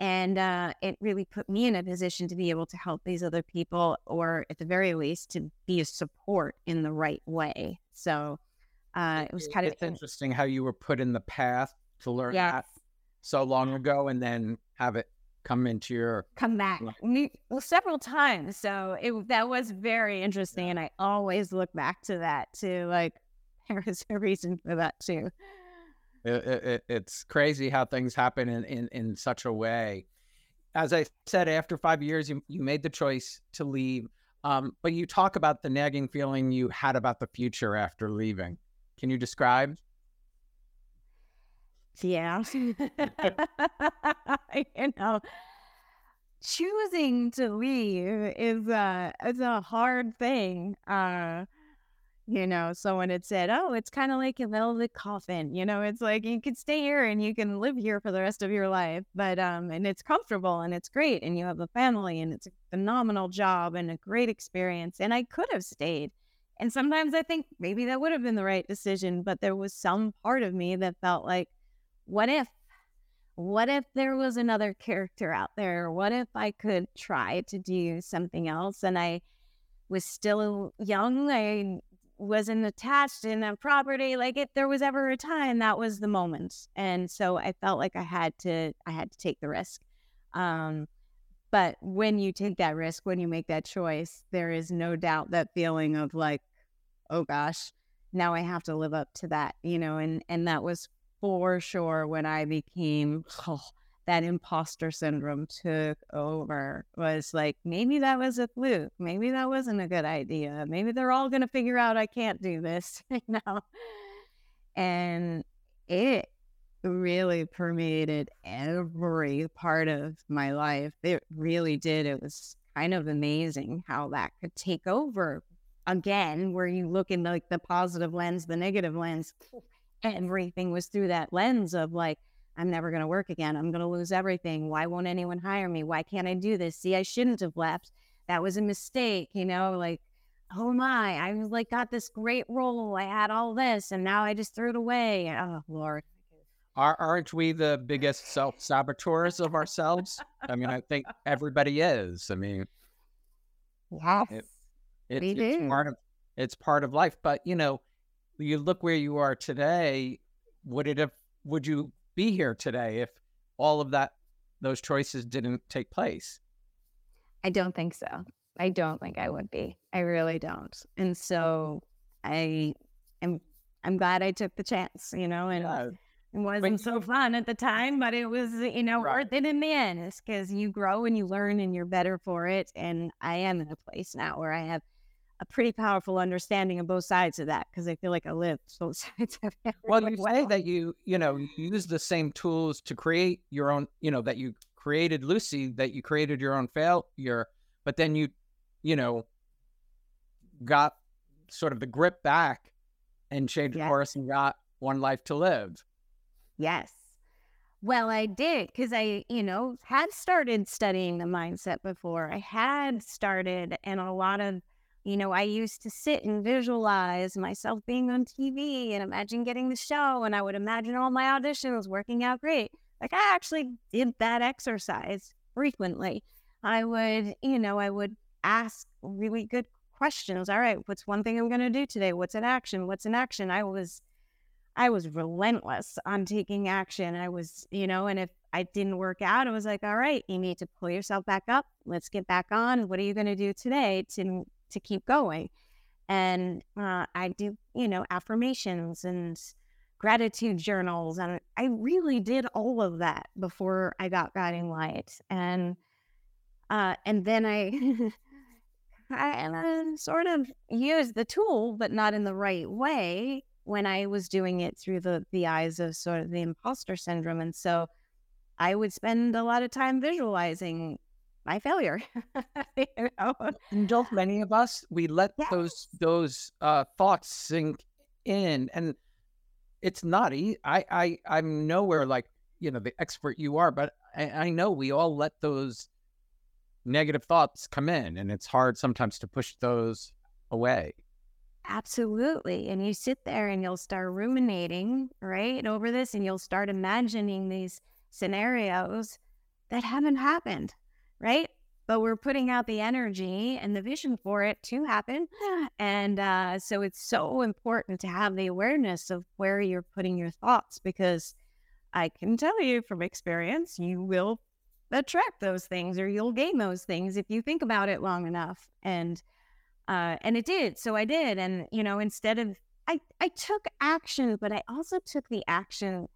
And uh, it really put me in a position to be able to help these other people, or at the very least, to be a support in the right way. So uh, it was kind of interesting how you were put in the path to learn Yes. that so long ago, and then have it come into your. come back well, several times. So it that was very interesting, and I always look back to that too. Like there was a reason for that too. It, it- it's crazy how things happen in, in, in such a way. As I said, after five years, you, you made the choice to leave. Um, but you talk about the nagging feeling you had about the future after leaving. Can you describe? Yeah. you know, choosing to leave is a is a hard thing. Uh you know, someone had said, "Oh, it's kind of like a velvet coffin." You know, it's like you could stay here and you can live here for the rest of your life, but um, and it's comfortable and it's great, and you have a family and it's a phenomenal job and a great experience. And I could have stayed, and sometimes I think maybe that would have been the right decision, but there was some part of me that felt like, what if? What if there was another character out there? What if I could try to do something else? And I was still young. I wasn't attached in a property. Like if there was ever a time, that was the moment. And so I felt like I had to, I had to take the risk. Um, but when you take that risk, when you make that choice, there is no doubt that feeling of like, oh gosh, now I have to live up to that, you know, and and that was for sure when I became oh, that imposter syndrome took over was like maybe that was a fluke maybe that wasn't a good idea maybe they're all going to figure out i can't do this you know? And it really permeated every part of my life it really did it was kind of amazing how that could take over again where you look in like the positive lens the negative lens everything was through that lens of like I'm never going to work again. I'm going to lose everything. Why won't anyone hire me? Why can't I do this? See, I shouldn't have left. That was a mistake, you know, like, oh my, I was like, got this great role. I had all this and now I just threw it away. Oh, Lord. Are, aren't we the biggest self saboteurs of ourselves? I mean, I think everybody is. I mean, Yes. It- it's, We it's do. part of it's part of life. But you know, you look where you are today. Would it have? Would you be here today if all of that those choices didn't take place? I don't think so. I don't think I would be. I really don't. And so I am I'm glad I took the chance, you know, and Yeah. it wasn't so fun at the time, but it was, you know, Right. worth it in the end. It's because you grow and you learn and you're better for it. And I am in a place now where I have a pretty powerful understanding of both sides of that because I feel like I live both sides of it. Well, you say that you you know use the same tools to create your own. You know that you created Lucy, that you created your own failure, but then you you know got sort of the grip back and changed Yeah. course and got one life to live. Yes. Well, I did because I, you know, had started studying the mindset before. I had started, and a lot of, you know, I used to sit and visualize myself being on TV and imagine getting the show, and I would imagine all my auditions working out great. Like, I actually did that exercise frequently. I would, you know, I would ask really good questions. All right, what's one thing I'm going to do today? What's an action? What's an action? I was I was relentless on taking action. I was, you know, and if I didn't work out, I was like, all right, you need to pull yourself back up. Let's get back on. What are you going to do today to to keep going? And uh, I do, you know, affirmations and gratitude journals, and I really did all of that before I got guiding light. And Uh, and then I, I sort of used the tool, but not in the right way when I was doing it through the the eyes of sort of the imposter syndrome. And so I would spend a lot of time visualizing my failure. you know? And don't many of us we let those those uh, thoughts sink in, and it's not easy. I I I'm nowhere like you know the expert you are, but I, I know we all let those negative thoughts come in, and it's hard sometimes to push those away. Absolutely. And you sit there and you'll start ruminating, right, over this, and you'll start imagining these scenarios that haven't happened, right? But we're putting out the energy and the vision for it to happen. And uh, so it's so important to have the awareness of where you're putting your thoughts because I can tell you from experience, you will attract those things or you'll gain those things if you think about it long enough. And uh, and it did. So I did, and you know, instead of I I took action, but I also took the action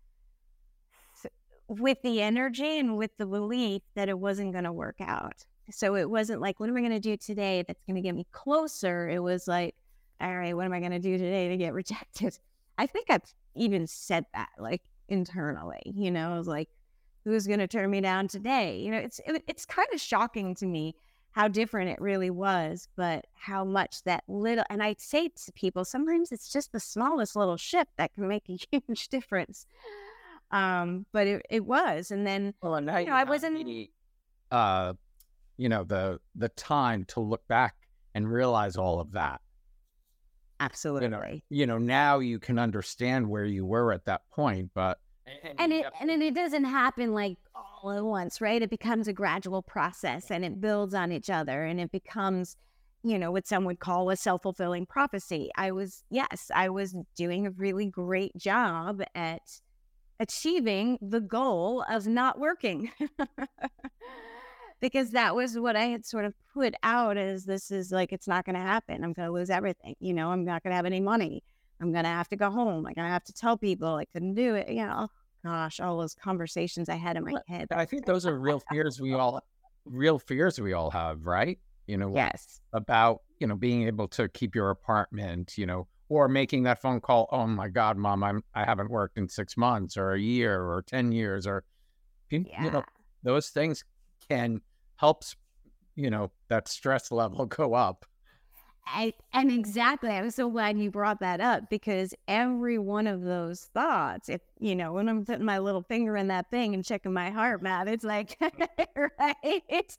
with the energy and with the belief that it wasn't going to work out. So it wasn't like, what am I going to do today that's going to get me closer? It was like, all right, what am I going to do today to get rejected? I think I've even said that like internally, you know, I was like, who's going to turn me down today? You know, it's it, it's kind of shocking to me how different it really was, but how much that little, and I say to people, sometimes it's just the smallest little shift that can make a huge difference. Um, but it, it was. And then, Well, and now you know, I wasn't- the, uh, you know, the the time to look back and realize all of that. absolutely. You know, now you can understand where you were at that point, but and it and it doesn't happen like all at once right it becomes a gradual process and it builds on each other and it becomes you know what some would call a self-fulfilling prophecy i was yes i was doing a really great job at achieving the goal of not working because that was what i had sort of put out as this is like it's not going to happen i'm going to lose everything you know i'm not going to have any money I'm gonna have to go home. I'm gonna have to tell people I couldn't do it. You oh know, gosh, all those conversations I had in my head. I think those are real fears we all, real fears we all have, right? You know, Yes. about you know being able to keep your apartment, you know, or making that phone call. Oh my God, mom, I'm I haven't worked in six months or a year or ten years or, you, you know, those things can help, you know, that stress level go up. I, and exactly, I was so glad you brought that up because every one of those thoughts, if you know, when I'm putting my little finger in that thing and checking my heart math, it's like, right?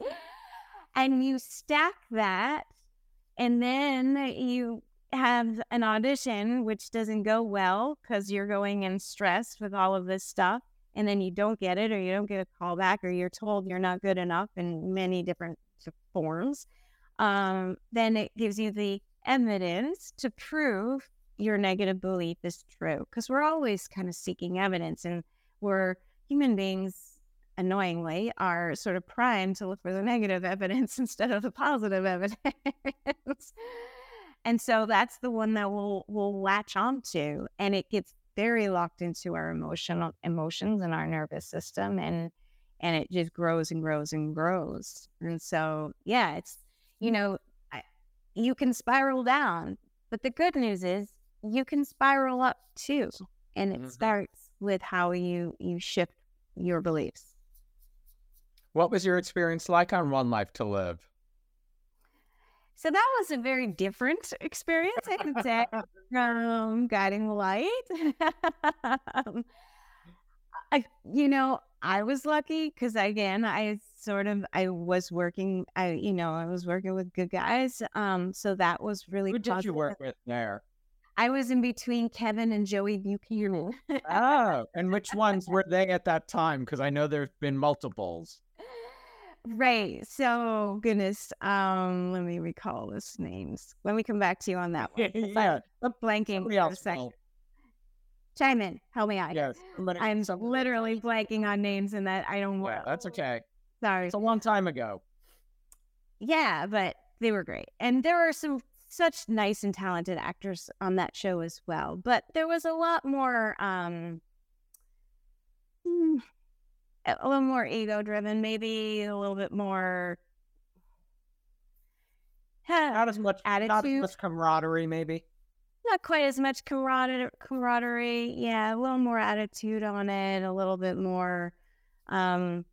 And you stack that, and then you have an audition which doesn't go well because you're going in stress with all of this stuff, and then you don't get it, or you don't get a call back, or you're told you're not good enough in many different forms um, then it gives you the evidence to prove your negative belief is true. Because we're always kind of seeking evidence, and we're human beings, annoyingly, are sort of primed to look for the negative evidence instead of the positive evidence. And so that's the one that we'll we'll latch onto, and it gets very locked into our emotional emotions and our nervous system, and and it just grows and grows and grows. And so, yeah, it's you know, I, you can spiral down, but the good news is you can spiral up too, and it Mhm. starts with how you you shift your beliefs. What was your experience like on One Life to Live? So that was a very different experience, I can say, from guiding the light. um, I, you know, I was lucky because again, I sort of I was working. I, you know, I was working with good guys. Um, so that was really. Who did you work with there? I was in between Kevin and Joey Buchanan. Oh, and which ones were they at that time? Because I know there's been multiples. Right. So goodness. Um, let me recall those names. Let me come back to you on that one. yeah, I'm blanking somebody for a second. Chime in. Help me out. Yes, I'm literally blanking on names and that I don't Yeah, that's okay. Sorry. It's a long time ago. Yeah, but they were great. And there were some such nice and talented actors on that show as well. But there was a lot more um mm, a little more ego driven, maybe a little bit more Not as much attitude. Not as much camaraderie, maybe. not quite as much camaraderie, camaraderie. Yeah, a little more attitude on it, a little bit more, um,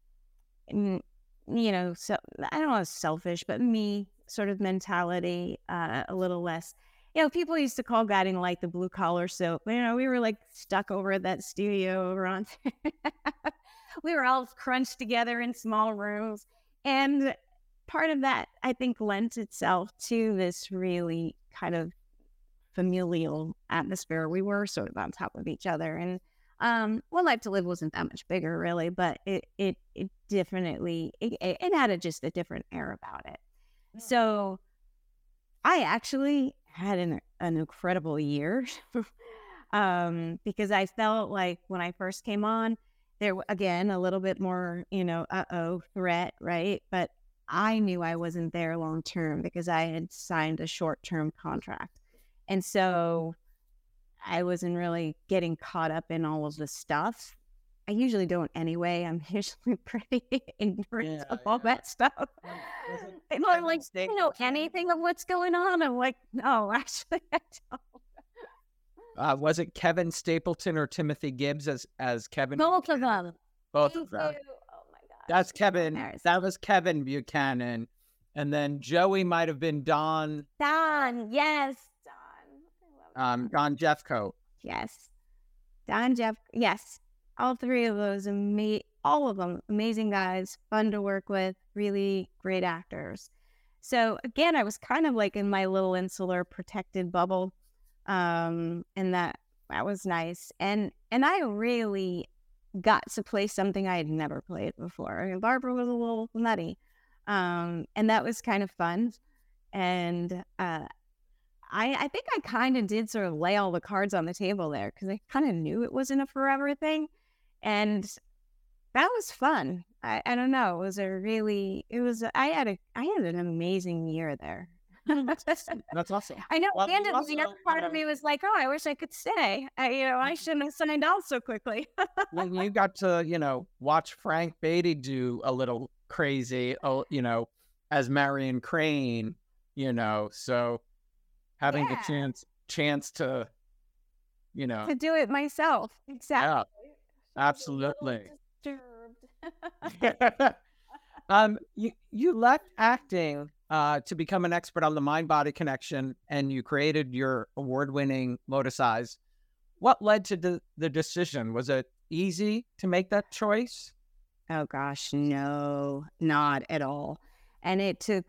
you know, so I don't know, selfish, but me sort of mentality, uh, a little less. You know, people used to call guiding light the blue collar soap. You know, we were like stuck over at that studio over on. we were all crunched together in small rooms, and part of that I think lent itself to this really kind of familial atmosphere. We were sort of on top of each other, and um, One Life to Live wasn't that much bigger, really, but it it it definitely it, it had a, just a different air about it. So, I actually had an an incredible year, um, because I felt like when I first came on, there again a little bit more, you know, uh oh threat, right? But I knew I wasn't there long term because I had signed a short term contract. And so I wasn't really getting caught up in all of the stuff. I usually don't anyway. I'm usually pretty ignorant Yeah, of all yeah. that stuff. People are like, "Do you know anything of what's going on? I'm like, no, actually, I don't. Uh, was it Kevin Stapleton or Timothy Gibbs as as Kevin? Both of them. Both Thank of them. you. Oh my god. That's Kevin. That was Kevin Buchanan, and then Joey might have been Don Don. Yes, Don. Um, Don Jeffcoat. Yes. Don Jeff. Yes. All three of those, ama- all of them, amazing guys, fun to work with, really great actors. So again, I was kind of like in my little insular protected bubble, um, and that that was nice. And and I really got to play something I had never played before. I mean, Barbara was a little nutty, um, and that was kind of fun. And uh, I, I think I kind of did sort of lay all the cards on the table there because I kind of knew it wasn't a forever thing. And that was fun. I, I don't know. It was a really, it was, I had a, I had an amazing year there. That's awesome. I know. Well, the end you the year, part of me was like, oh, I wish I could stay. I, you know, I shouldn't have signed on so quickly. when you got to you know watch Frank Beaty do a little crazy, oh you know, as Marion Crane, you know, so having Yeah. the chance chance to, you know, to do it myself. Exactly. yeah, I was a little absolutely. disturbed. um, you you left acting uh, to become an expert on the mind body connection, and you created your award winning Moticise. What led to the, the decision? Was it easy to make that choice? Oh gosh, no, not at all. And it took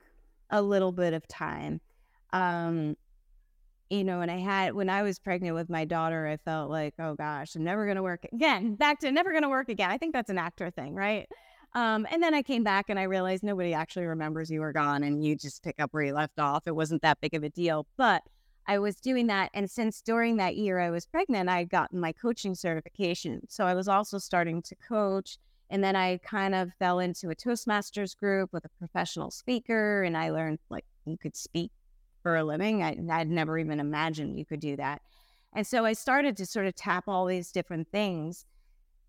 a little bit of time. Um, you know, when I had when I was pregnant with my daughter, I felt like, oh gosh, I'm never gonna work again. Back to never gonna work again. I think that's an actor thing, right? Um, and then I came back and I realized nobody actually remembers you were gone and you just pick up where you left off. It wasn't that big of a deal. But I was doing that. And since during that year I was pregnant, I had gotten my coaching certification. So I was also starting to coach. And then I kind of fell into a Toastmasters group with a professional speaker. And I learned like you could speak for a living. I, I'd never even imagined you could do that. And so I started to sort of tap all these different things.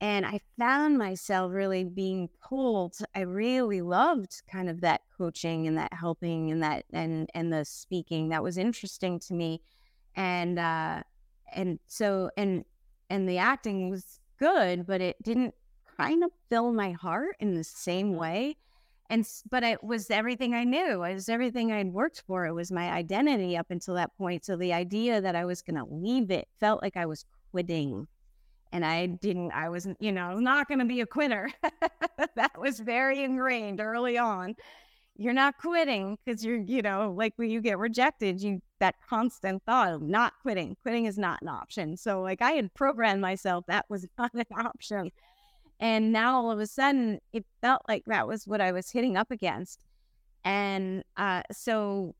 And I found myself really being pulled. I really loved kind of that coaching and that helping and that and and the speaking. That was interesting to me. And uh and so and and the acting was good, but it didn't kind of fill my heart in the same way. And but it was everything I knew. It was everything I'd worked for. It was my identity up until that point. So the idea that I was going to leave it felt like I was quitting and I didn't, I wasn't, you know, not going to be a quitter. that was very ingrained early on. You're not quitting because you're, you know, like when you get rejected, you, that constant thought of not quitting, quitting is not an option. So, like, I had programmed myself that was not an option. And now all of a sudden, it felt like that was what I was hitting up against. And uh, so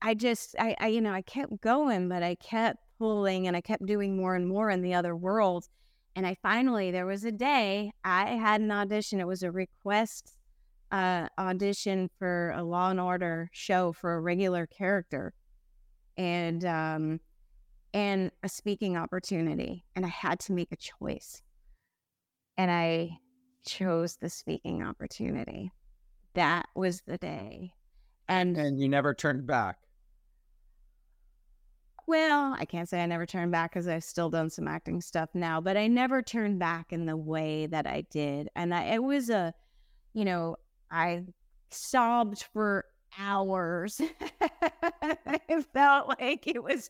I just, I, I, you know, I kept going, but I kept pulling and I kept doing more and more in the other world. And I finally, there was a day I had an audition. It was a request uh, audition for a Law and Order show for a regular character, and um, and a speaking opportunity. And I had to make a choice, and I chose the speaking opportunity. That was the day And And you never turned back. Well, I can't say I never turned back because I've still done some acting stuff now, but I never turned back in the way that I did. And I, it was a, you know, I sobbed for hours. it felt like it was,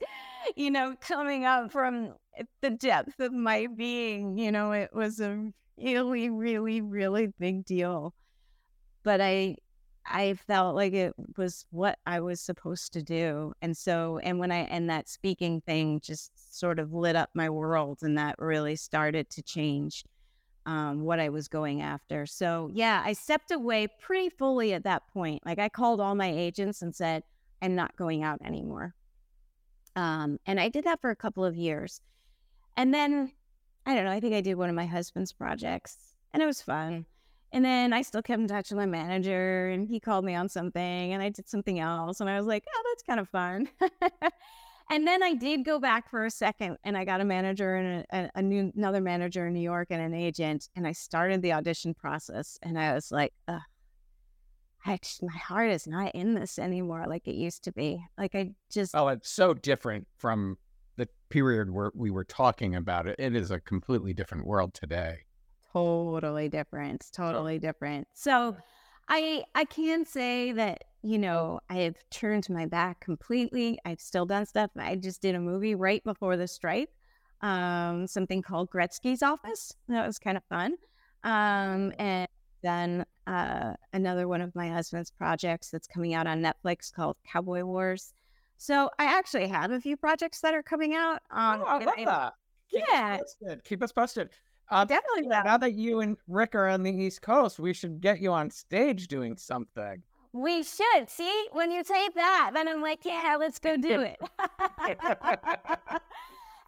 you know, coming up from the depth of my being. You know, it was a really, really, really big deal. But I, I felt like it was what I was supposed to do. And so, and when I, and that speaking thing just sort of lit up my world and that really started to change um, what I was going after. So, yeah, I stepped away pretty fully at that point. Like, I called all my agents and said, I'm not going out anymore. Um, and I did that for a couple of years. And then, I don't know, I think I did one of my husband's projects and it was fun. And then I still kept in touch with my manager and he called me on something and I did something else. And I was like, oh, that's kind of fun. and then I did go back for a second and I got a manager and a, a, new, another manager in New York and an agent. And I started the audition process and I was like, I just, my heart is not in this anymore like it used to be. Like I just. Oh, it's so different from the period where we were talking about it. It is a completely different world today totally different totally different. So i i can say that you know i have turned my back completely. I've still done stuff. I just did a movie right before the strike um something called gretzky's office. That was kind of fun. Um and then uh another one of my husband's projects that's coming out on netflix called cowboy wars. So i actually have a few projects that are coming out um, oh, i love that. Keep yeah. us keep us posted uh, Definitely. Now that you and Rick are on the East Coast, we should get you on stage doing something. We should. See, when you say that, then I'm like, yeah, let's go do it.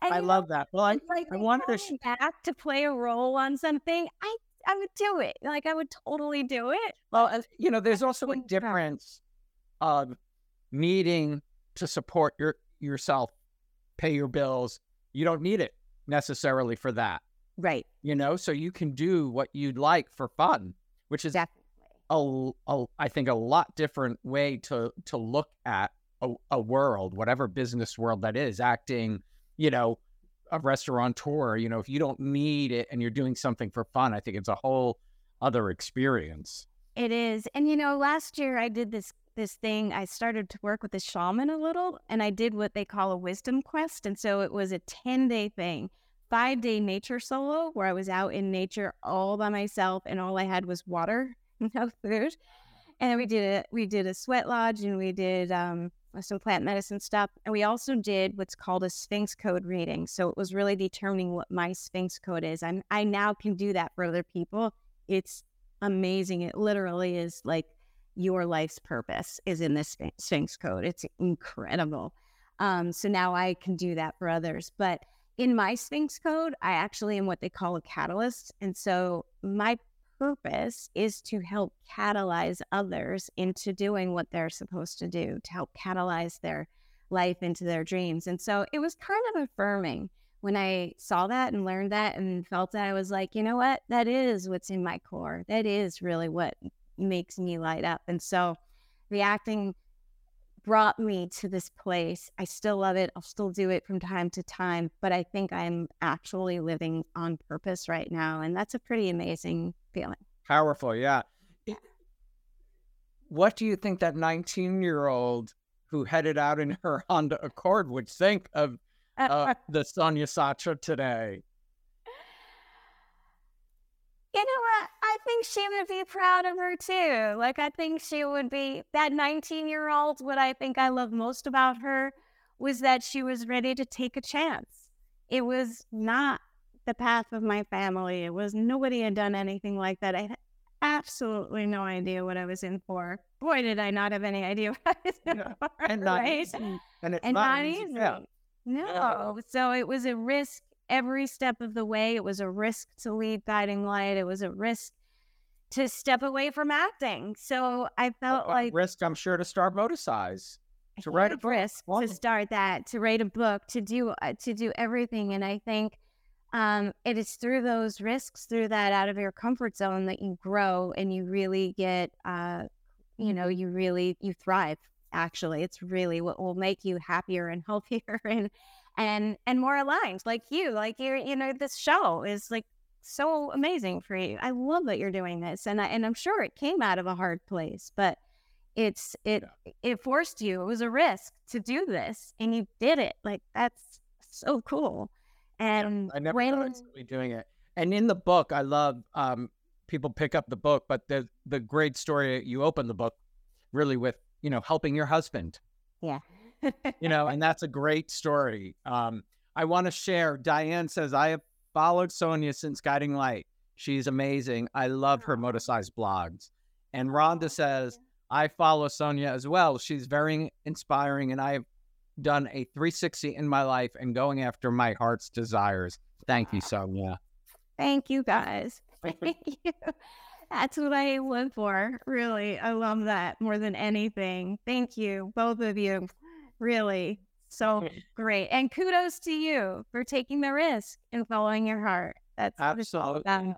I love that. Well, I, like I wanted to sh- back to play a role on something. I I would do it. Like I would totally do it. Well, you know, there's also a difference of needing to support your yourself, pay your bills. You don't need it necessarily for that. Right. You know, so you can do what you'd like for fun, which is Definitely. a, a I think a lot different way to to look at a, a world, whatever business world that is, acting, you know, a restaurateur, you know, if you don't need it and you're doing something for fun, I think it's a whole other experience. It is. And you know, last year I did this this thing. I started to work with a shaman a little and I did what they call a wisdom quest. And so it was a 10 day thing, five day nature solo where I was out in nature all by myself and all I had was water, no food. And we did a we did a sweat lodge and we did um, some plant medicine stuff. And we also did what's called a Sphinx code reading. So it was really determining what my Sphinx code is. I'm I now can do that for other people. It's amazing. It literally is like your life's purpose is in this Sphinx code. It's incredible. Um, so now I can do that for others. But in my Sphinx code, I actually am what they call a catalyst. And so my purpose is to help catalyze others into doing what they're supposed to do, to help catalyze their life into their dreams. And so it was kind of affirming when I saw that and learned that and felt that I was like, you know what? That is what's in my core. That is really what makes me light up. And so the acting brought me to this place. I still love it. I'll still do it from time to time, but I think I'm actually living on purpose right now. And that's a pretty amazing feeling. Powerful, yeah. What do you think that 19 year old who headed out in her Honda Accord would think of uh, the Sonia Satra today? You know what? I think she would be proud of her too. Like, I think she would be that 19 year old. What I think I love most about her was that she was ready to take a chance. It was not the path of my family. It was nobody had done anything like that. I had absolutely no idea what I was in for. Boy, did I not have any idea what I was in Yeah. for. And not right? easy. And it's and not, easy. easy. Yeah. No. So it was a risk every step of the way. It was a risk to lead Guiding Light. It was a risk to step away from acting. So I felt a like risk, I'm sure, to start Moticise. a to write a huge book. to start that, to write a book, to do uh, to do everything. And I think um, it is through those risks, through that out of your comfort zone, that you grow and you really get, uh, you know, you really you thrive. Actually, it's really what will make you happier and healthier and and and more aligned, like you. Like you're, you know, this show is like so amazing for you. I love that you're doing this, and I and I'm sure it came out of a hard place, but it's it it forced you. It was a risk to do this, and you did it. Like that's so cool. And I never when thought I'd be doing it. And in the book, I love um, people pick up the book, but the the great story you open the book really with you know helping your husband, yeah, you know, and that's a great story. Um, I want to share. Diane says I have followed Sonia since Guiding Light. She's amazing. I love her Moticise blogs. And Rhonda says I follow Sonia as well. She's very inspiring, and I've done a 360 in my life and going after my heart's desires. Thank you, Sonia. Thank you guys. Thank you. That's what I live for. Really. I love that more than anything. Thank you, both of you. Really. So great. And kudos to you for taking the risk and following your heart. That's what it's all Absolutely. about.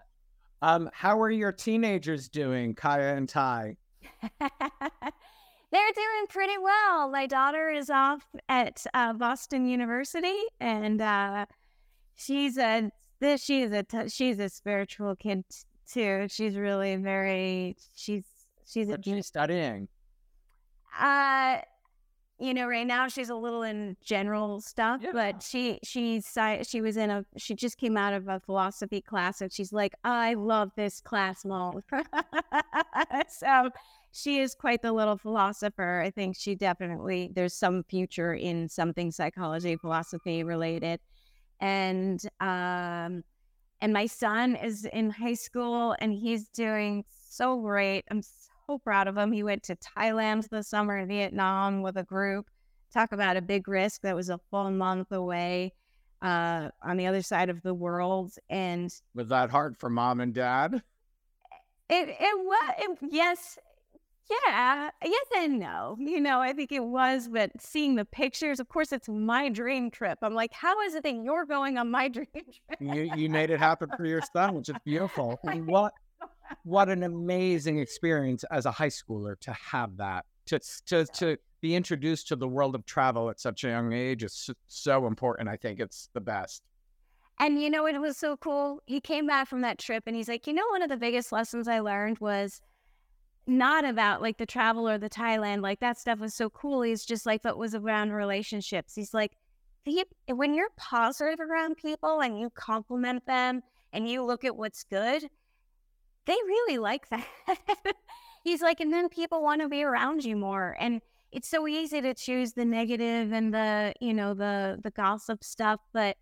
Um, how are your teenagers doing, Kaya and Ty? They're doing pretty well. My daughter is off at uh, Boston University, and uh, she's a this she's a t- she's a spiritual kid too. She's really very she's she's a What's she studying? uh you know right now she's a little in general stuff Yeah. but she she's she was in a she just came out of a philosophy class and she's like i love this class mom so she is quite the little philosopher. I think she definitely there's some future in something psychology philosophy related. And um and my son is in high school and he's doing so great. I'm so proud of him he went to thailand this summer in vietnam with a group. Talk about a big risk that was a full month away uh on the other side of the world and Was that hard for mom and dad? it it was it, yes yeah yes and no. You know i think it was but seeing the pictures of course it's my dream trip. I'm like how is it that you're going on my dream trip? You you made it happen for your son, which is beautiful. What what an amazing experience as a high schooler to have that to to to be introduced to the world of travel at such a young age is so, important. I think it's the best. And you know, it was so cool. He came back from that trip and he's like, you know, one of the biggest lessons I learned was not about like the travel or the Thailand. Like that stuff was so cool. He's just like, that was around relationships. He's like, "The- when you're positive around people and you compliment them and you look at what's good, they really like that. He's like, and then people want to be around you more. And it's so easy to choose the negative and the, you know, the the gossip stuff, but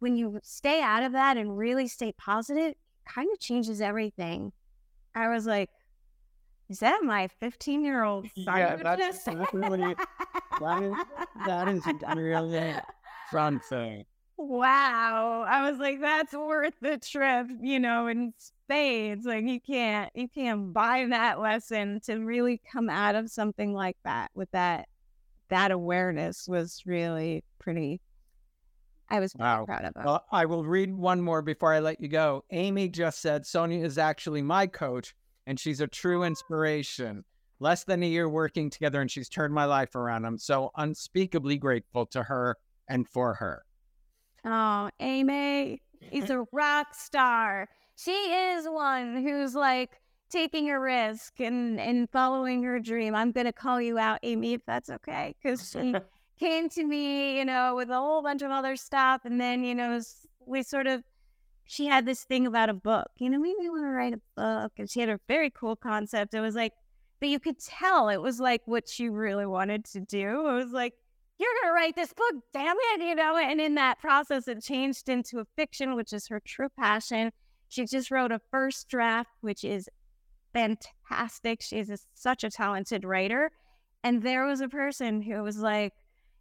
when you stay out of that and really stay positive, it kind of changes everything. I was like, is that my 15 year old son? Yeah, that's- really- that is that is really fun thing. wow. I was like, that's worth the trip, you know, in spades. Like you can't you can't buy that lesson to really come out of something like that with that that awareness was really pretty I was Wow. proud of him. Well, I will read one more before I let you go. Amy just said Sonia is actually my coach, and she's a true inspiration. Less than a year working together, and she's turned my life around. I'm so unspeakably grateful to her and for her. Oh, Amy is a rock star. She is one who's like taking a risk and and following her dream. I'm gonna call you out, Amy, if that's okay, because she came to me, you know, with a whole bunch of other stuff, and then you know we sort of she had this thing about a book. You know, maybe we want to write a book, and she had a very cool concept. It was like, but you could tell it was like what she really wanted to do. It was like you're going to write this book, damn it, you know? And in that process, it changed into a fiction, which is her true passion. She just wrote a first draft, which is fantastic. She's a, such a talented writer. And there was a person who was like,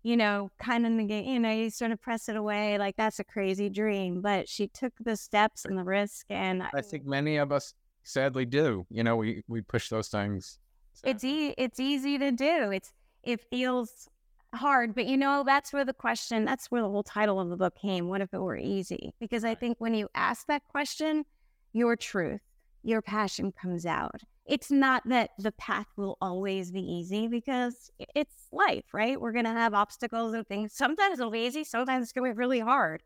you know, kind of negate, you know, you sort of press it away, like that's a crazy dream. But she took the steps and the risk, and I think many of us sadly do. You know, we we push those things. it's e- it's easy to do. It's it feels hard, but you know that's where the question, that's where the whole title of the book came. What if it were easy? Because I think when you ask that question, your truth, your passion comes out, it's not that the path will always be easy because it's life, right? We're going to have obstacles and things. Sometimes it'll be easy, sometimes it's going to be really hard.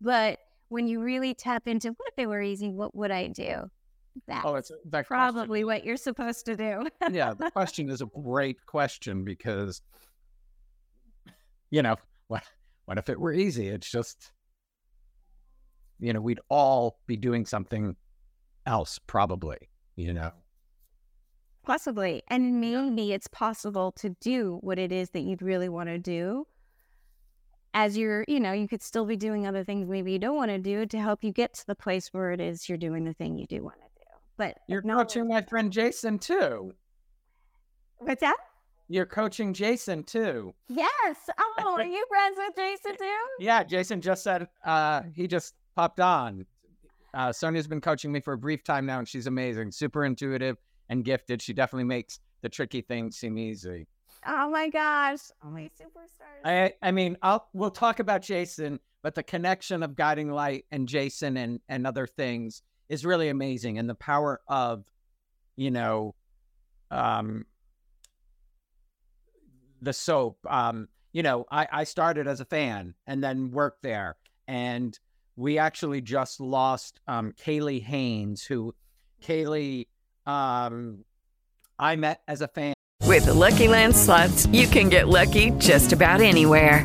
But when you really tap into what if it were easy, what would I do? That's Oh, it's uh, that question- probably what you're supposed to do. yeah, the question is a great question because, you know, what what if it were easy? It's just, you know, we'd all be doing something else, probably. You know, Possibly. And maybe it's possible to do what it is that you'd really want to do as you're, you know, you could still be doing other things maybe you don't want to do to help you get to the place where it is you're doing the thing you do want to do. But you're coaching my friend Jason too. What's that? You're coaching Jason too. Yes. Oh, are you friends with Jason too? Yeah, Jason just said uh, he just popped on. Uh, Sonia's been coaching me for a brief time now, and she's amazing, super intuitive and gifted. She definitely makes the tricky things seem easy. Oh my gosh. Oh my superstars. I, I mean, I'll we'll talk about Jason, but the connection of Guiding Light and Jason and and other things is really amazing, and the power of, you know, um, the soap. Um, you know, I I started as a fan and then worked there, and we actually just lost um Kaylee Haynes, who Kaylee um I met as a fan. With the Lucky Land slots, you can get lucky just about anywhere.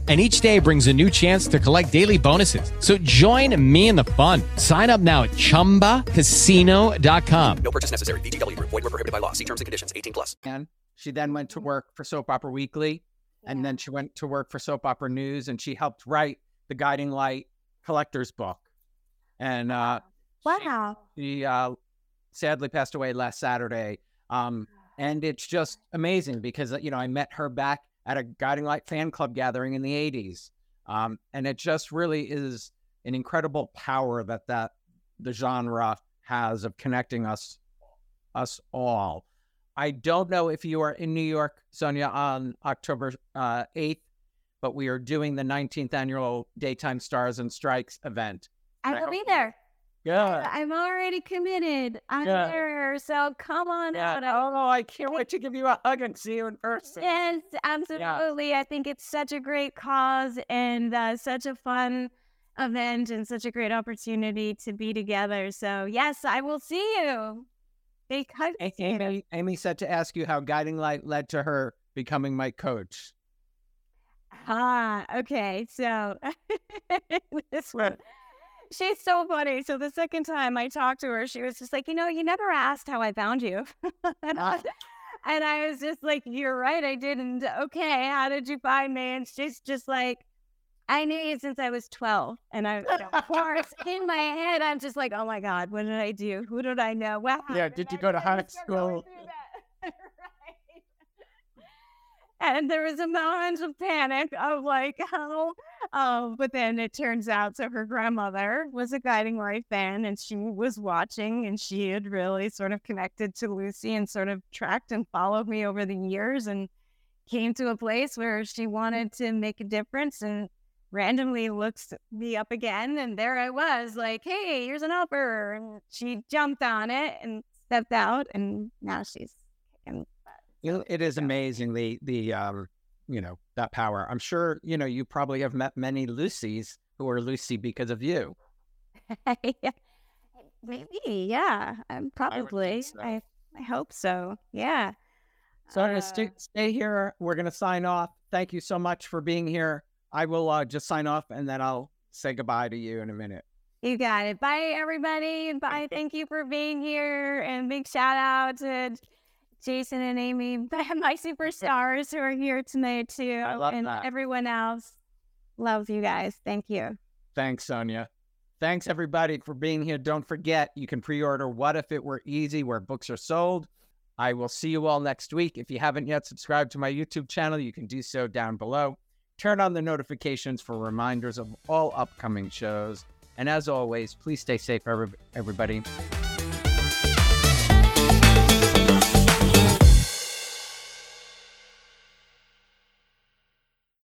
And each day brings a new chance to collect daily bonuses. So join me in the fun. Sign up now at chumbacasino.com. No purchase necessary. VGW Group. Void were prohibited by law. See terms and conditions. 18 plus. fan. She then went to work for Soap Opera Weekly, and then she went to work for Soap Opera News, and she helped write the Guiding Light Collector's Book. And uh, Wow. she uh, sadly passed away last Saturday. Um, and it's just amazing because you know I met her back at a Guiding Light fan club gathering in the '80s, um, and it just really is an incredible power that that the genre has of connecting us us all. I don't know if you are in New York, Sonia, on October uh, 8th, but we are doing the 19th annual Daytime Stars and Strikes event. I will be there. Good. I'm already committed. I'm Yeah. there. So come on Yeah. out. Oh, I can't wait to give you a hug and see you in person. Yes, absolutely. I think it's such a great cause and uh, such a fun event and such a great opportunity to be together. So, yes, I will see you. Big hug. Amy, Amy said to ask you how Guiding Light led to her becoming my coach. Ah, okay. So, this one. She's so funny. So, the second time I talked to her, she was just like, You know, you never asked how I found you. and, I, ah. and I was just like, You're right. I didn't. Okay. How did you find me? And she's just like, I knew you since I was 12. And I, of course, in my head, I'm just like, Oh my God, what did I do? Who did I know? What Yeah, happened?" did you I go to high school? through that. right. And there was a moment of panic of like, oh, but then it turns out so her grandmother was a guiding light then, and she was watching and she had really sort of connected to Lucy and sort of tracked and followed me over the years and came to a place where she wanted to make a difference and randomly looks me up again and there I was like, hey, here's an upper. And she jumped on it and stepped out and now she's It is amazing the the um you know that power. I'm sure you know you probably have met many Lucys who are Lucy because of you. Yeah. Maybe, yeah. Um, probably. so. I I hope so. Yeah. So Uh, stay, stay here. We're gonna sign off. Thank you so much for being here. I will uh, just sign off and then I'll say goodbye to you in a minute. You got it. Bye, everybody. And bye. Thank you for being here. And big shout out to Jason and Amy, my superstars who are here tonight, too. And that. everyone else. Love you guys. Thank you. Thanks, Sonia. Thanks, everybody, for being here. Don't forget, you can pre order What If It Were Easy where books are sold. I will see you all next week. If you haven't yet subscribed to my YouTube channel, you can do so down below. Turn on the notifications for reminders of all upcoming shows. And as always, please stay safe, every- everybody.